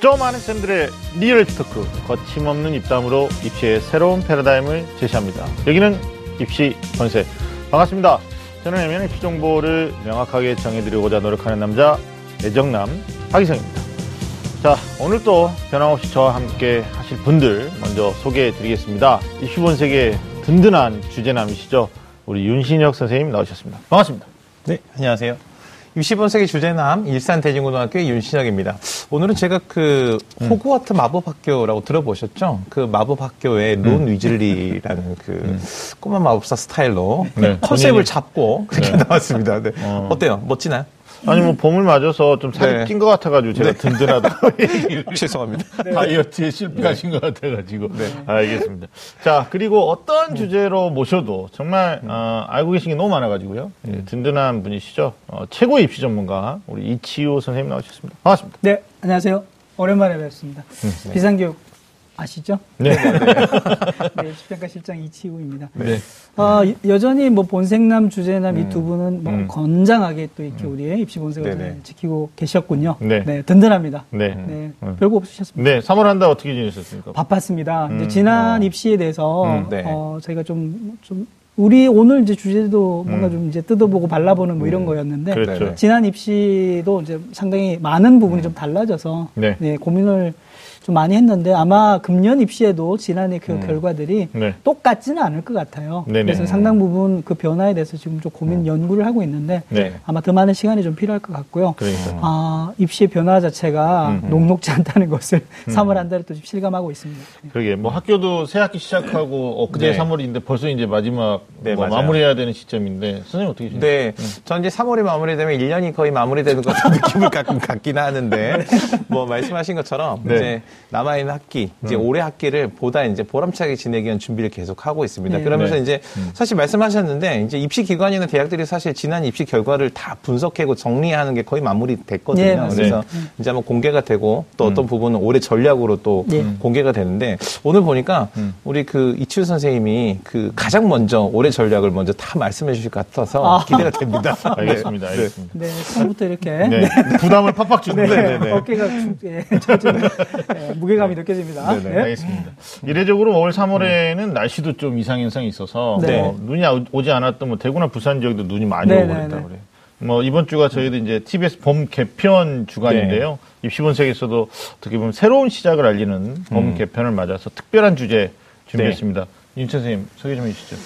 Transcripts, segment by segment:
좀 아는 쌤들의 리얼 토크, 거침없는 입담으로 입시의 새로운 패러다임을 제시합니다. 여기는 입시 본색. 반갑습니다. 저는 애매한 입시 정보를 명확하게 정해드리고자 노력하는 남자, 애정남 박희성입니다. 자, 오늘 또 변함없이 저와 함께 하실 분들 먼저 소개해 드리겠습니다. 입시 본색의 든든한 주제남이시죠. 우리 윤신혁 선생님 나오셨습니다. 반갑습니다. 네, 안녕하세요. 60번세기 주제남 일산 대진고등학교의 윤신혁입니다. 오늘은 제가 그 음. 호그와트 마법학교라고 들어보셨죠? 그 마법학교의 론 음. 위즐리라는 그 꼬마 마법사 스타일로 네, 컨셉을 본인이- 잡고 그렇게 네. 나왔습니다. 네. 어. 어. 때요 멋지나요? 아니, 뭐, 봄을 맞아서 좀 살이 네. 찐것 같아가지고 제가 든든하다고 얘기를 죄송합니다. 다이어트에 실패하신 것 같아가지고. 알겠습니다. 자, 그리고 어떤 주제로 모셔도 정말, 어, 알고 계신 게 너무 많아가지고요. 예, 든든한 분이시죠. 어, 최고 입시 전문가, 우리 이치호 선생님 나오셨습니다. 반갑습니다. 네, 안녕하세요. 오랜만에 뵙습니다. 비상교육 아시죠? 네. 네, 집평가 실장 이치우입니다. 네. 어, 여- 여전히 뭐 본색남, 주제남 이두 분은 뭐 음. 건장하게 또 이렇게 우리의 입시 본색을 네네. 잘 지키고 계셨군요. 네. 든든합니다. 네. 네, 음. 별거 없으셨습니다. 네, 3월 한 달 어떻게 지내셨습니까? 바빴습니다. 이제 음, 지난 어. 입시에 대해서 음, 네. 어, 저희가 좀, 좀 우리 오늘 이제 주제도 뭔가 좀 이제 뜯어보고 발라보는 뭐 이런 거였는데 음. 그렇죠. 지난 입시도 이제 상당히 많은 부분이 좀 달라져서 네. 네, 고민을 좀 많이 했는데 아마 금년 입시에도 지난해 그 결과들이 네. 똑같지는 않을 것 같아요. 네네. 그래서 상당 부분 그 변화에 대해서 지금 좀 고민 연구를 하고 있는데 네. 아마 더 많은 시간이 좀 필요할 것 같고요. 그러니까. 아, 입시의 변화 자체가 음. 녹록지 않다는 것을 3월 한 달에 또좀 실감하고 있습니다. 네. 그러게, 뭐 학교도 새 학기 시작하고 엊그제 네. 3월인데 벌써 이제 마지막 네, 뭐. 마무리해야 되는 시점인데, 선생님 어떻게 지내세요? 네, 전 이제 3월이 마무리되면 1년이 거의 마무리되는 것 같은 느낌을 갖, 갖긴 하는데, 뭐 말씀하신 것처럼 네. 이제 남아있는 학기, 이제 올해 학기를 보다 이제 보람차게 지내기 위한 준비를 계속 하고 있습니다. 네. 그러면서 네. 이제 사실 말씀하셨는데, 이제 입시 기관이나 대학들이 사실 지난 입시 결과를 다 분석하고 정리하는 게 거의 마무리 됐거든요. 네, 맞습니다. 그래서 이제 아마 공개가 되고 또 어떤 부분은 올해 전략으로 또 네. 공개가 되는데 오늘 보니까 우리 그 이치우 선생님이 그 가장 먼저 올해 전략을 먼저 다 말씀해 주실 것 같아서 아. 기대가 됩니다. 알겠습니다. 네. 알겠습니다. 네, 처음부터 이렇게 네. 부담을 팍팍 주는 네, 네. 어깨가 좀, 예, 좀, 예, 무게감이 느껴집니다. 네, 네. 네. 알겠습니다. 이례적으로 올 3월에는 날씨도 좀 이상 현상이 있어서 네. 뭐 눈이 오- 오지 않았던 뭐 대구나 부산 지역도 눈이 많이 네, 오고 네, 그랬다 네. 그래요. 뭐 이번 주가 저희도 이제 TBS 봄 개편 주간인데요. 입시본색에서도 어떻게 보면 새로운 시작을 알리는 봄 개편을 맞아서 특별한 주제 준비했습니다. 윤천 선생님 소개 좀 해주시죠.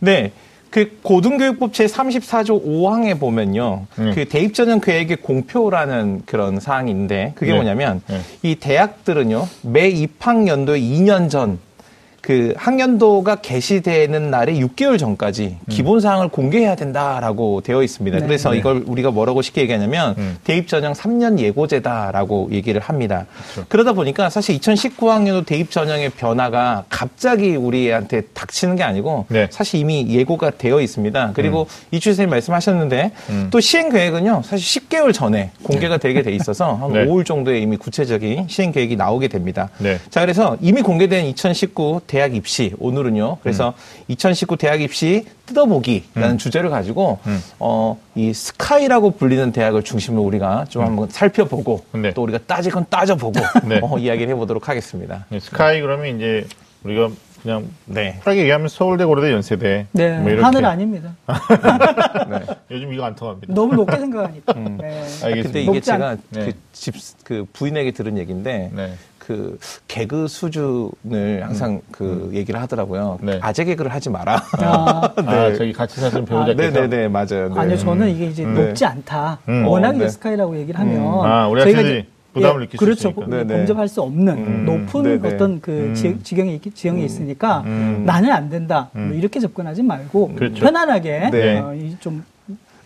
네. 그 고등교육법 제 34조 5항에 보면요. 음. 그 대입 전형 계획의 공표라는 그런 사항인데 그게 네. 뭐냐면 네. 이 대학들은요. 매 입학 연도의 2년 전 그 학년도가 개시되는 날의 6개월 전까지 음. 기본 사항을 공개해야 된다라고 되어 있습니다. 네. 그래서 네. 이걸 우리가 뭐라고 쉽게 얘기하냐면 음. 대입 전형 3년 예고제다라고 얘기를 합니다. 그렇죠. 그러다 보니까 사실 2019학년도 대입 전형의 변화가 갑자기 우리한테 닥치는 게 아니고 네. 사실 이미 예고가 되어 있습니다. 그리고 이주 선생님 말씀하셨는데 음. 또 시행 계획은요 사실 10개월 전에 공개가 되게 돼 있어서 한 네. 5일 정도에 이미 구체적인 시행 계획이 나오게 됩니다. 네. 자 그래서 이미 공개된 2019 대학 입시 오늘은요 그래서 음. 2019 대학 입시 뜯어보기라는 주제를 가지고 음. 어, 이 스카이라고 불리는 대학을 중심으로 우리가 좀 한번 살펴보고 네. 또 우리가 따질 건 따져보고 네. 어, 이야기를 해보도록 하겠습니다. 네, 스카이 그러면 이제 우리가 그냥 네. 쿨하게 얘기하면 서울대, 고려대, 연세대. 네, 뭐 이렇게. 하늘 아닙니다. 네. 요즘 이거 안 통합니다. 너무 높게 생각하니까. 네. 알겠습니다. 근데 이게 제가 네. 그 집, 그 부인에게 들은 얘기인데, 네. 그 개그 수준을 항상 그 얘기를 하더라고요. 네. 아재 개그를 하지 마라. 아, 아, 저기 같이 사시는 배우자께서. 네네네, 맞아요. 네. 아니요, 저는 이게 이제 네. 높지 않다. 음. 워낙에 어, 네. 스카이라고 얘기를 하면. 아, 우리 저희가 이제- 부담을 예, 느낄 수 그렇죠. 있으니까. 뭐 네네. 범접할 수 없는 음. 높은 네네. 어떤 그 음. 지, 있- 지형이 있으니까 음. 나는 안 된다. 음. 뭐 이렇게 접근하지 말고 그렇죠. 편안하게 네. 어, 이좀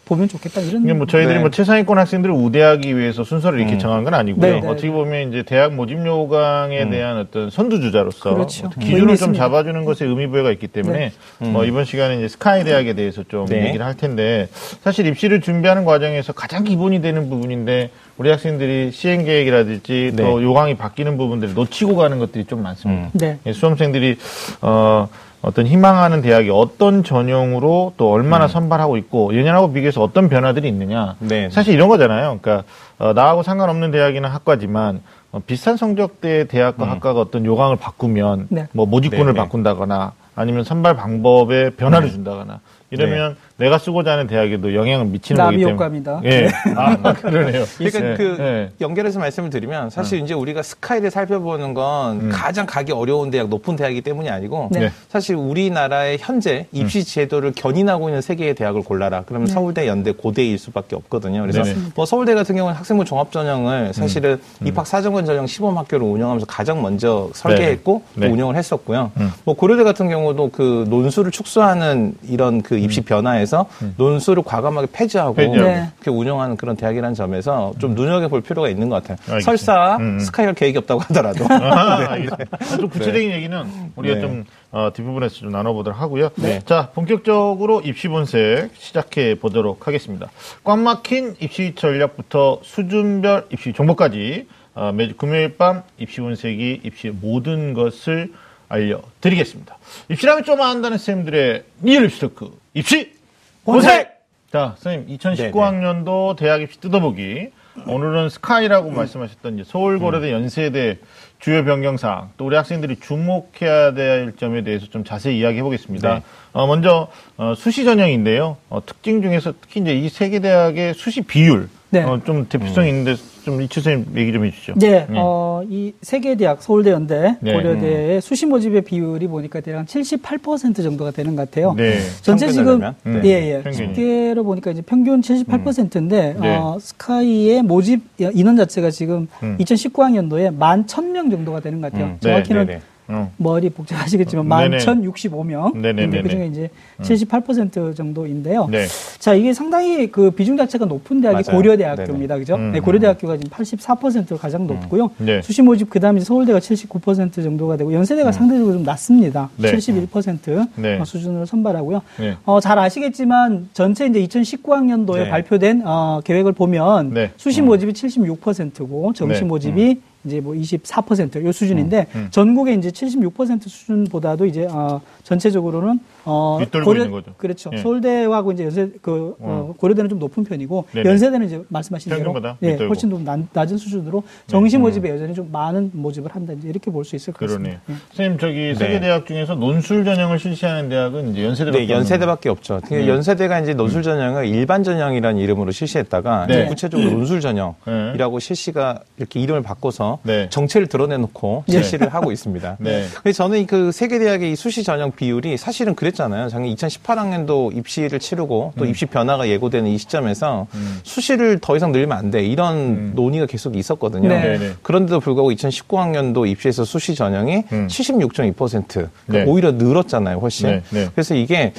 보면 좋겠다 이런. 뭐 저희들이 네. 뭐 최상위권 학생들을 우대하기 위해서 순서를 이렇게 음. 정한 건 아니고요. 네, 네. 어떻게 보면 이제 대학 모집 요강에 대한 어떤 선두주자로서 그렇죠. 어떤 뭐 기준을 의미 좀. 잡아주는 것에 의미부여가 있기 때문에 네. 뭐 이번 시간에 이제 스카이 대학에 대해서 좀 네. 얘기를 할 텐데 사실 입시를 준비하는 과정에서 가장 기본이 되는 부분인데 우리 학생들이 시행 계획이라든지 네. 또 요강이 바뀌는 부분들을 놓치고 가는 것들이 좀 많습니다. 음. 네. 예, 수험생들이 어, 어떤 희망하는 대학이 어떤 전형으로 또 얼마나 선발하고 있고 예년하고 비교해서 어떤 변화들이 있느냐. 네. 사실 이런 거잖아요. 그러니까 어, 나하고 상관없는 대학이나 학과지만 어, 비슷한 성적대의 대학과 학과가 어떤 요강을 바꾸면 네. 뭐 모집군을 네, 네. 바꾼다거나 아니면 선발 방법에 변화를 준다거나 이러면 내가 쓰고자 하는 대학에도 영향을 미치는 거기 때문에 효과입니다. 예. 아, 그러네요. 그러니까 네. 그 네. 연결해서 말씀을 드리면 사실 이제 우리가 스카이를 살펴보는 건 음. 가장 가기 어려운 대학, 높은 대학이기 때문이 아니고 네. 네. 사실 우리나라의 현재 음. 입시 제도를 견인하고 있는 세 개의 대학을 골라라. 그러면 서울대, 연대, 고대일 수밖에 없거든요. 그래서. 뭐 서울대 같은 경우는 학생부 종합 전형을 사실은 음. 입학 사정관 전형 시범 학교를 운영하면서 가장 먼저 설계했고 네. 또 운영을 했었고요. 음. 뭐 고려대 같은 경우도 그 논술을 축소하는 이런 그 입시 변화에서 논술을 과감하게 폐지하고 음. 네. 그렇게 운영하는 그런 대학이라는 점에서 좀 눈여겨볼 필요가 있는 것 같아요. 알겠습니다. 설사 음, 음. 스카이가 계획이 없다고 하더라도. 아. 아, 좀 구체적인 얘기는 우리가 네. 좀 어, 뒷부분에서 좀 나눠보도록 하고요. 네. 자, 본격적으로 입시 분석 시작해 보도록 하겠습니다. 꽉 막힌 입시 전략부터 수준별 입시 정보까지 어, 매주 금요일 밤 입시 본색이 입시의 모든 것을 알려드리겠습니다. 입시라면 좀 안다는 선생님들의 리얼 입시 토크 입시 본색! 자, 선생님, 2019학년도 대학 입시 뜯어보기. 오늘은 SKY라고 말씀하셨던 이제 서울고려대 연세대 주요 변경사항, 또 우리 학생들이 주목해야 될 점에 대해서 좀 자세히 이야기해 보겠습니다. 네. 어, 먼저, 어, 수시 전형인데요. 어, 특징 중에서 특히 이제 이 세 개 대학의 수시 비율, 네. 어, 좀 대표성이 있는데 좀 이추 선생님 얘기 좀 해주시죠. 네, 음. 어, 이 세계 대학, 서울대, 연대, 네. 고려대의 수시 모집의 비율이 보니까 대략 78% 정도가 되는 것 같아요. 네. 전체 지금? 예, 네. 예. 평균이. 집계로 보니까 이제 평균 78%인데 네. 어, 스카이의 모집 인원 자체가 지금 음. 2019학년도에 11,000명 정도가 되는 것 같아요. 음. 정확히는 네, 네, 어, 머리 복잡하시겠지만 네네. 11,065명. 네네네네. 그 중에 이제 78% 정도인데요. 네. 자, 이게 상당히 그 비중 자체가 높은 대학이 맞아요. 고려대학교입니다. 그죠? 음. 네, 고려대학교가 지금 84%가 가장 높고요. 네. 수시 모집 그다음에 서울대가 79% 정도가 되고 연세대가 상대적으로 좀 낮습니다. 네. 71% 네. 어, 수준으로 선발하고요. 네. 어, 잘 아시겠지만 전체 이제 2019학년도에 네. 발표된 어, 계획을 보면 네. 수시 모집이 76%고 정시 네. 모집이 이제 뭐 24%요 수준인데 음. 전국의 이제 76% 수준보다도 이제 어, 전체적으로는 어 거죠. 그렇죠. 예. 서울대하고 이제 연세 그 어, 고려대는 좀 높은 편이고 네네. 연세대는 이제 말씀하신 대로 예, 밑돌고. 훨씬 좀 낮, 낮은 수준으로 정시 모집에 여전히 좀 많은 모집을 한다 이제 이렇게 볼 수 있을 것 그러네요. 같습니다. 예. 선생님, 저기 세계 네. 대학 중에서 논술 전형을 실시하는 대학은 이제 연세대밖에 네, 연세대밖에 없죠. 그 네. 연세대가 이제 논술 전형을 일반 전형이라는 이름으로 실시했다가 네. 이제 구체적으로 논술 전형이라고 네. 실시가 이렇게 이름을 바꿔서 네. 정체를 드러내놓고 네. 실시를 하고 있습니다. 네. 근데 저는 그 세계 대학의 이 수시 전형 비율이 사실은 그랬잖아요. 작년 2018학년도 입시를 치르고 또 입시 변화가 예고되는 이 시점에서 음. 수시를 더 이상 늘리면 안 돼. 이런 논의가 계속 있었거든요. 네. 네네. 그런데도 불구하고 2019학년도 입시에서 수시 전형이 음. 76.2% 그러니까 네. 오히려 늘었잖아요, 훨씬. 네, 네. 그래서 이게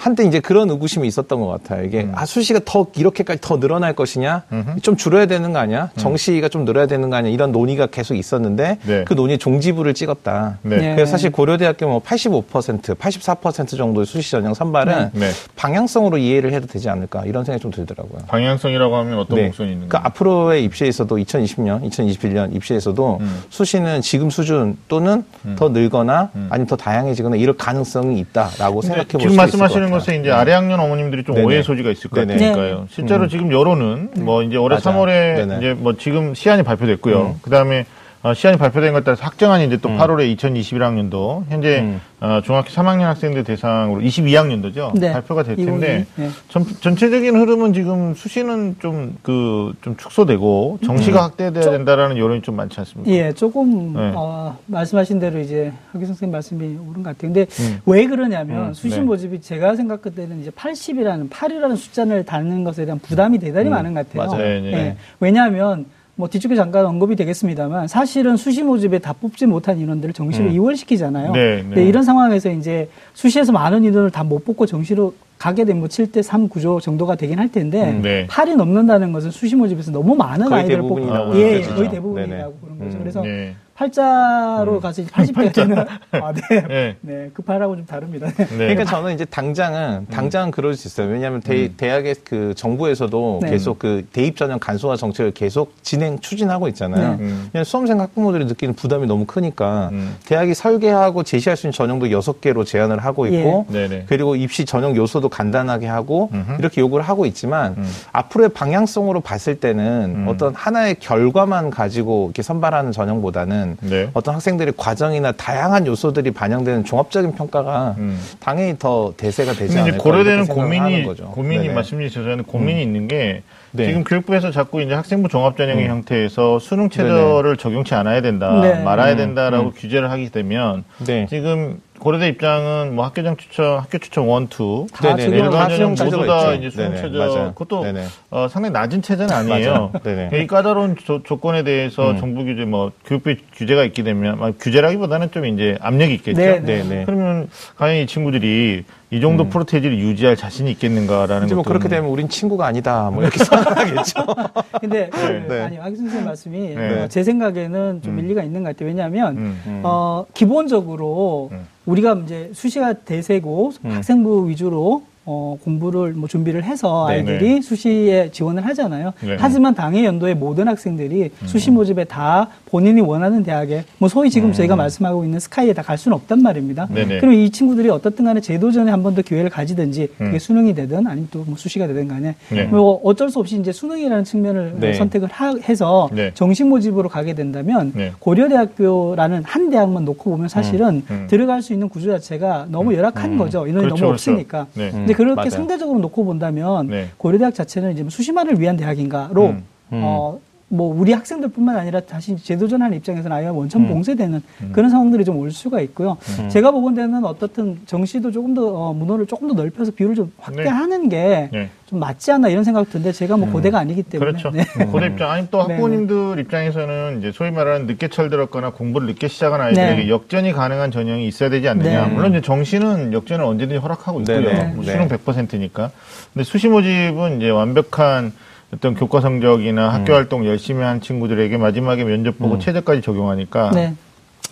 한때 이제 그런 의구심이 있었던 것 같아요. 이게 음. 아 수시가 더 이렇게까지 더 늘어날 것이냐, 좀 줄어야 되는 거 아니야, 정시가 좀 늘어야 되는 거 아니야 이런 논의가 계속 있었는데 음. 네. 그 논의 종지부를 찍었다. 네. 네. 그래서 사실 고려대학교 뭐 85%, 84% 정도의 수시 전형 선발은 네. 네. 방향성으로 이해를 해도 되지 않을까 이런 생각이 좀 들더라고요. 방향성이라고 하면 어떤 네. 목선이 있는 그러니까? 앞으로의 입시에서도 2020년, 2021년 입시에서도 음. 수시는 지금 수준 또는 더 늘거나 아니면 더 다양해지거나 이럴 가능성이 있다라고 생각해 볼 수 있을 말씀하시는 것 같아요. 것은 이제 아래 학년 어머님들이 좀 네네. 오해 소지가 있을 것. 같으니까요. 실제로 지금 여론은 뭐 이제 올해 맞아요. 3월에 네네. 이제 뭐 지금 시안이 발표됐고요. 그 다음에 어, 시안이 발표된 것에 따라서 학정안이 이제 또 8월에 2021학년도 현재 음. 어, 중학교 3학년 학생들 대상으로 22학년도죠. 네. 발표가 될 텐데 2022. 네. 전, 전체적인 흐름은 지금 수시는 좀 그좀 축소되고 정시가 확대돼야 된다라는 여론이 좀 많지 않습니까? 예, 조금 네. 어, 말씀하신 대로 이제 하기 선생님 말씀이 옳은 것 같아요. 근데 음. 왜 그러냐면 음, 수시 네. 모집이 제가 생각할 때는 이제 80이라는 8이라는 숫자를 다는 것에 대한 부담이 대단히 많은 것 같아요. 맞아요. 네, 네. 예, 왜냐하면 뭐 뒤쪽에 잠깐 언급이 되겠습니다만 사실은 수시 모집에 다 뽑지 못한 인원들을 정시로 음. 이월시키잖아요. 네, 근데 네. 이런 상황에서 이제 수시에서 많은 인원을 다 못 뽑고 정시로 가게 되면 뭐 7대 3 구조 정도가 되긴 할 텐데 음, 네. 8이 넘는다는 것은 수시 모집에서 너무 많은 아이들을 뽑고 대부분이라고 예. 거의 대부분이라고. 그런 거죠. 음, 그래서 네. 팔자로 가서 이제 80대가 되는 아, 네. 네. 네. 급하라고 좀 다릅니다. 네. 그러니까 저는 이제 당장은 당장은 그럴 수 있어요. 왜냐하면 대, 대학의 그 정부에서도 네. 계속 그 대입 전형 간소화 정책을 계속 진행 추진하고 있잖아요. 네. 음. 그냥 수험생 학부모들이 느끼는 부담이 너무 크니까 음. 대학이 설계하고 제시할 수 있는 전형도 여섯 개로 제한을 하고 있고 예. 그리고 입시 전형 요소도 간단하게 하고 음흠. 이렇게 요구를 하고 있지만 음. 앞으로의 방향성으로 봤을 때는 음. 어떤 하나의 결과만 가지고 이렇게 선발하는 전형보다는 네. 어떤 학생들의 과정이나 다양한 요소들이 반영되는 종합적인 평가가 음. 당연히 더 대세가 되지 이제 않을까 고려되는 고민이 거죠. 고민이 네네. 말씀 주셔서 고민이 있는 게 네. 지금 교육부에서 자꾸 이제 학생부 종합 전형의 음. 형태에서 수능 체제를 적용치 않아야 된다, 네. 말아야 음, 된다라고 음. 규제를 하게 되면 네. 지금 고려대 입장은 뭐 학교장 추천, 학교 추천 원, 투다 네네. 적용- 일반 다 전형 수능 모두 다 있죠. 이제 수능 네네, 체제 맞아요. 그것도 네네. 어, 상당히 낮은 체제는 아니에요. 네네. 이 까다로운 조, 건에 대해서 음. 정부 규제 뭐 교육부 규제가 있게 되면 아, 규제라기보다는 좀 이제 압력이 있겠죠. 네, 네, 네. 그러면 과연 이 친구들이 이 정도 프로테이지를 유지할 자신이 있겠는가라는 이제 뭐 그렇게 되면 우린 친구가 아니다. 뭐 이렇게 생각하겠죠. 근데 그, 네. 아니 박 선생님 말씀이 네. 어, 제 생각에는 좀 음. 일리가 있는 것 같아요. 왜냐하면 음. 음. 어, 기본적으로 음. 우리가 이제 수시가 대세고 음. 학생부 위주로 어, 공부를 뭐 준비를 해서 네, 아이들이 수시에 지원을 하잖아요. 네. 하지만 당해 연도의 모든 학생들이 음. 수시 모집에 다 본인이 원하는 대학에 뭐 소위 지금 음. 저희가 말씀하고 있는 스카이에 다 갈 수는 없단 말입니다. 네네. 그럼 이 친구들이 어떻든 간에 제도전에 한 번 더 기회를 가지든지 그게 음. 수능이 되든 아니면 또 뭐 수시가 되든 간에 네. 뭐 어쩔 수 없이 이제 수능이라는 측면을 네. 선택을 하- 해서 네. 정식 모집으로 가게 된다면 네. 고려대학교라는 한 대학만 놓고 보면 사실은 음. 들어갈 수 있는 구조 자체가 너무 열악한 음. 거죠. 인원이 그렇죠, 너무 그렇죠. 없으니까. 네. 근데 그렇게 맞아요. 상대적으로 놓고 본다면 네. 고려대학 자체는 이제 뭐 수시만을 위한 대학인가로 음. 음. 어. 뭐 우리 학생들뿐만 아니라 다시 제도전하는 입장에서는 아예 원천 음. 봉쇄되는 그런 상황들이 좀 올 수가 있고요. 음. 제가 보건대는 어떻든 정시도 조금 더 어, 문호를 조금 더 넓혀서 비율을 좀 확대하는 게좀 네. 맞지 않나 이런 생각 드는데 제가 뭐 고대가 아니기 때문에 그렇죠. 네. 고대 입장 아니 또 네, 학부모님들 입장에서는 이제 소위 말하는 늦게 철들었거나 공부를 늦게 시작한 아이들에게 네. 역전이 가능한 전형이 있어야 되지 않느냐. 네. 물론 이제 정시는 역전을 언제든지 허락하고 있고요. 뭐 네. 수능 100%니까. 근데 수시 모집은 이제 완벽한 어떤 교과 성적이나 학교 활동 열심히 한 친구들에게 마지막에 면접 보고 음. 최저까지 적용하니까 네.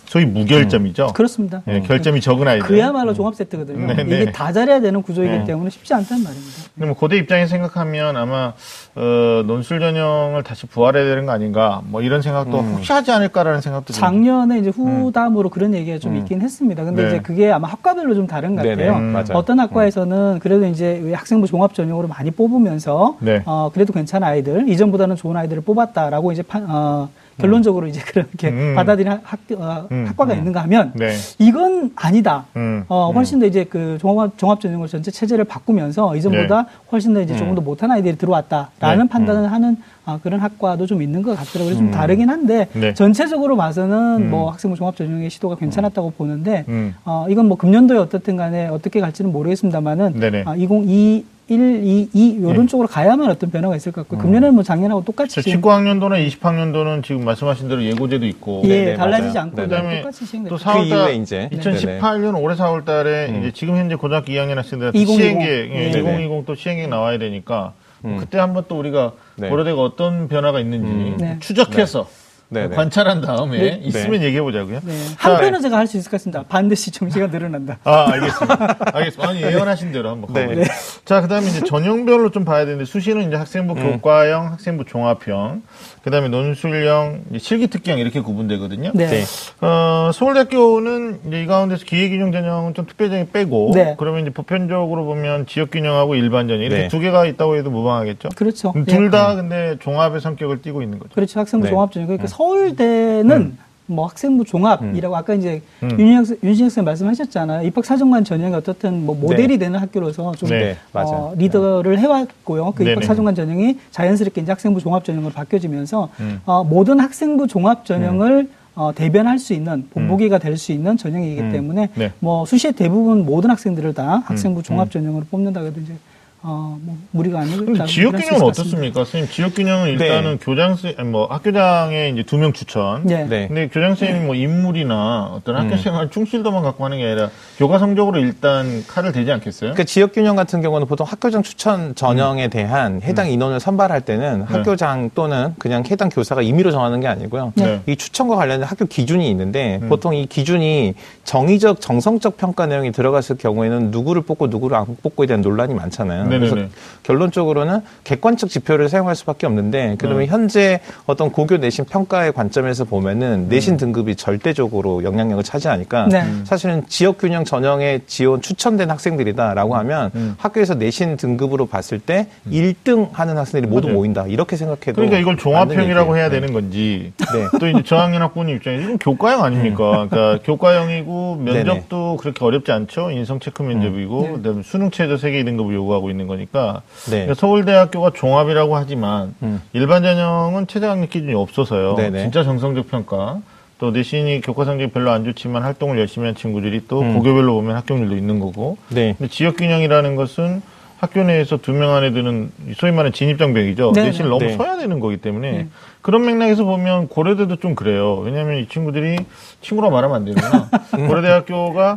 소위 무결점이죠. 그렇습니다. 예, 결점이 적은 아이들. 그야말로 종합 세트거든요. 네, 네. 이게 다 잘해야 되는 구조이기 네. 때문에 쉽지 않다는 말입니다. 근데 뭐 고대 입장에서 생각하면 아마 어, 논술 전형을 다시 부활해야 되는 거 아닌가 뭐 이런 생각도 음. 혹시 하지 않을까라는 생각도. 작년에 이제 후담으로 그런 얘기가 좀 음. 있긴 했습니다. 근데 네. 이제 그게 아마 학과별로 좀 다른 것. 같아요. 음. 맞아요. 어떤 학과에서는 그래도 이제 왜 학생부 종합 전형으로 많이 뽑으면서 네. 어, 그래도 괜찮은 아이들, 이전보다는 좋은 아이들을 뽑았다라고 이제 판- 어, 결론적으로 이제 그렇게 음. 받아들인 학, 어, 음. 학과가 음. 있는가 하면 네. 이건 아니다. 음. 어, 훨씬 더 이제 그 종합, 종합 전형을 전체 체제를 바꾸면서 이전보다 훨씬 더 이제 조금 더 못한 아이들이 들어왔다라는 네. 판단을 하는 아, 그런 학과도 좀 있는 것 같더라고요. 좀 음. 다르긴 한데 네. 전체적으로 봐서는 음. 뭐 학생부 종합 전형의 시도가 괜찮았다고 보는데 음. 어, 이건 뭐 금년도에 어떻든 간에 어떻게 갈지는 모르겠습니다만은. 아, 2022 1, 2, 2 요런 네. 쪽으로 가야만 어떤 변화가 있을 것 음. 같고 금년에는 뭐 작년하고 똑같이 저 지금 19학년도나 20학년도는 지금 말씀하신 대로 예고제도 있고 예, 네네, 달라지지 맞아요. 않고 네네. 그다음에 똑같이 시행됐죠. 또그 4월달 이후에 이제 2018년 올해 4월달에 음. 이제 지금 현재 고등학교 2학년 학생들 2020. 시행계 예, 네. 2020 또 시행계 나와야 되니까 음. 그때 한번 또 우리가 네. 고려대가 어떤 변화가 있는지 음. 네. 추적해서 네 네. 관찰한 다음에 네. 있으면 얘기해 보자고요. 네. 자, 한편은 제가 할 수 있을 것 같습니다. 반드시 정시가 늘어난다. 아, 알겠습니다. 알겠습니다. 아니, 예언하신 대로 한번 네. 가보죠. 자, 그 다음에 이제 전형별로 좀 봐야 되는데, 수시는 이제 학생부 음. 교과형, 학생부 종합형, 그 다음에 논술형, 실기특기형 이렇게 구분되거든요. 네. 네. 어, 서울대학교는 이제 이 가운데서 기회균형 전형은 좀 특별전형 빼고, 네. 그러면 이제 보편적으로 보면 지역균형하고 일반 전형 이렇게 네. 두 개가 있다고 해도 무방하겠죠? 그렇죠. 예. 둘다 근데 종합의 성격을 띠고 있는 거죠. 그렇죠. 학생부 네. 종합전형. 그러니까 서울대는 뭐 학생부 종합이라고 아까 이제 음. 윤희 학생, 윤신 학생 말씀하셨잖아요. 입학 사정관 전형이 어떻든 뭐 모델이 되는 학교로서 좀 네. 네. 어, 리더를 해왔고요. 그 네네. 입학 사정관 전형이 자연스럽게 이제 학생부 종합 전형으로 바뀌어지면서 음. 어, 모든 학생부 종합 전형을 어, 대변할 수 있는 본보기가 될 수 있는 전형이기 음. 때문에 네. 뭐 수시에 대부분 모든 학생들을 다 음. 학생부 종합 전형으로 뽑는다 그래도 이제 어, 뭐 무리가 아니고 근데 지역 균형은 어떻습니까? 선생님, 지역 균형은 네. 일단은 교장, 선- 아니, 뭐 학교장에 이제 두 명 추천. 네. 네. 근데 교장 선생님이 뭐 인물이나 어떤 학교 음. 생활 충실도만 갖고 하는 게 아니라 교과 성적으로 일단 칼을 대지 않겠어요? 그러니까 지역 균형 같은 경우는 보통 학교장 추천 전형에 음. 대한 해당 인원을 선발할 때는 학교장 또는 그냥 해당 교사가 임의로 정하는 게 아니고요. 네. 이 추천과 관련된 학교 기준이 있는데 음. 보통 이 기준이 정의적 정성적 평가 내용이 들어갔을 경우에는 누구를 뽑고 누구를 안 뽑고에 대한 논란이 많잖아요. 네네네. 그래서 결론적으로는 객관적 지표를 사용할 수밖에 없는데 그러면 네. 현재 어떤 고교 내신 평가의 관점에서 보면은 네. 내신 등급이 절대적으로 영향력을 차지하니까 네. 사실은 지역 균형 전형에 지원 추천된 학생들이다라고 하면 음. 학교에서 내신 등급으로 봤을 때 1등 하는 학생들이 모두 맞아요. 모인다. 이렇게 생각해도 그러니까 이걸 종합형이라고. 해야 네. 되는 건지 네. 또 이제 저학년 학부모 입장에서 이건 교과형 아닙니까? 그러니까 교과형이고 면접도 그렇게 어렵지 않죠. 인성 체크 면접이고 네. 그다음에 수능 최저 세계 2등급을 요구하고 있는 거니까 네. 그러니까 서울대학교가 종합이라고 하지만 음. 일반 전형은 최저 학력 기준이 없어서요. 네네. 진짜 정성적 평가 또 내신이 교과 성적이 별로 안 좋지만 활동을 열심히 한 친구들이 또 음. 고교별로 보면 합격률도 있는 거고 네. 근데 지역 균형이라는 것은 학교 내에서 두 명 안에 드는 소위 말하는 진입장벽이죠. 네, 내신을 네. 너무 네. 서야 되는 거기 때문에 네. 그런 맥락에서 보면 고려대도 좀 그래요. 왜냐하면 이 친구들이 친구라 말하면 안 되구나. 고려대학교가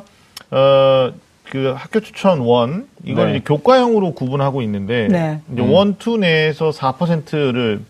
어, 그 학교 추천 one 이걸 네. 이제 교과형으로 구분하고 있는데 네. 이제 음. one, two 내에서 4%를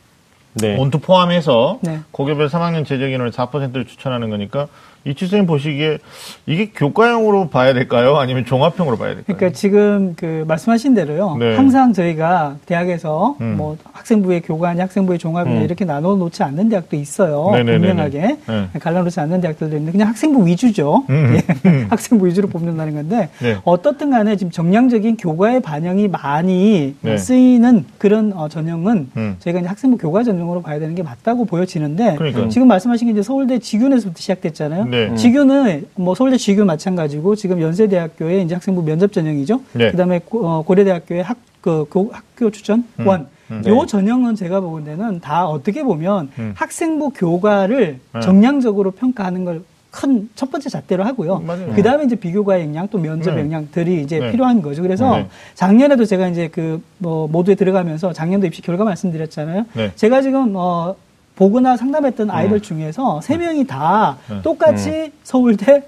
네. one two 포함해서 네. 고교별 3학년 재적 인원을 4%를 추천하는 거니까 이치선님 보시기에 이게 교과형으로 봐야 될까요? 아니면 종합형으로 봐야 될까요? 그러니까 지금 그 말씀하신 대로요. 네. 항상 저희가 대학에서 음. 뭐 학생부의 교과니 학생부의 종합이냐 음. 이렇게 나눠 놓지 않는 대학도 있어요. 네네네네. 분명하게 네. 갈라 놓지 않는 대학들도 있는데 그냥 학생부 위주죠. 음. 예. 학생부 위주로 뽑는다는 건데 네. 어떻든 간에 지금 정량적인 교과의 반영이 많이 네. 쓰이는 그런 어, 전형은 음. 저희가 이제 학생부 교과 전형으로 봐야 되는 게 맞다고 보여지는데 그러니까요. 지금 말씀하신 게 이제 서울대 직윤에서부터 시작됐잖아요. 네. 음. 직윤은 뭐 서울대 직윤 마찬가지고 지금 연세대학교의 이제 학생부 면접 전형이죠. 네. 그다음에 고, 어, 고려대학교의 학, 그, 교- 학교 추천 음. 원. 음. 요 전형은 제가 보건대는 다 어떻게 보면 음. 학생부 교과를 네. 정량적으로 평가하는 걸 큰 첫 번째 잣대로 하고요. 맞아요. 그 다음에 이제 비교과 역량 또 면접 네. 역량들이 이제 네. 필요한 거죠. 그래서 네. 작년에도 제가 이제 그 뭐 모두에 들어가면서 작년도 입시 결과 말씀드렸잖아요. 네. 제가 지금 어 보거나 상담했던 아이들 중에서 세 명이 다 네. 똑같이 서울대,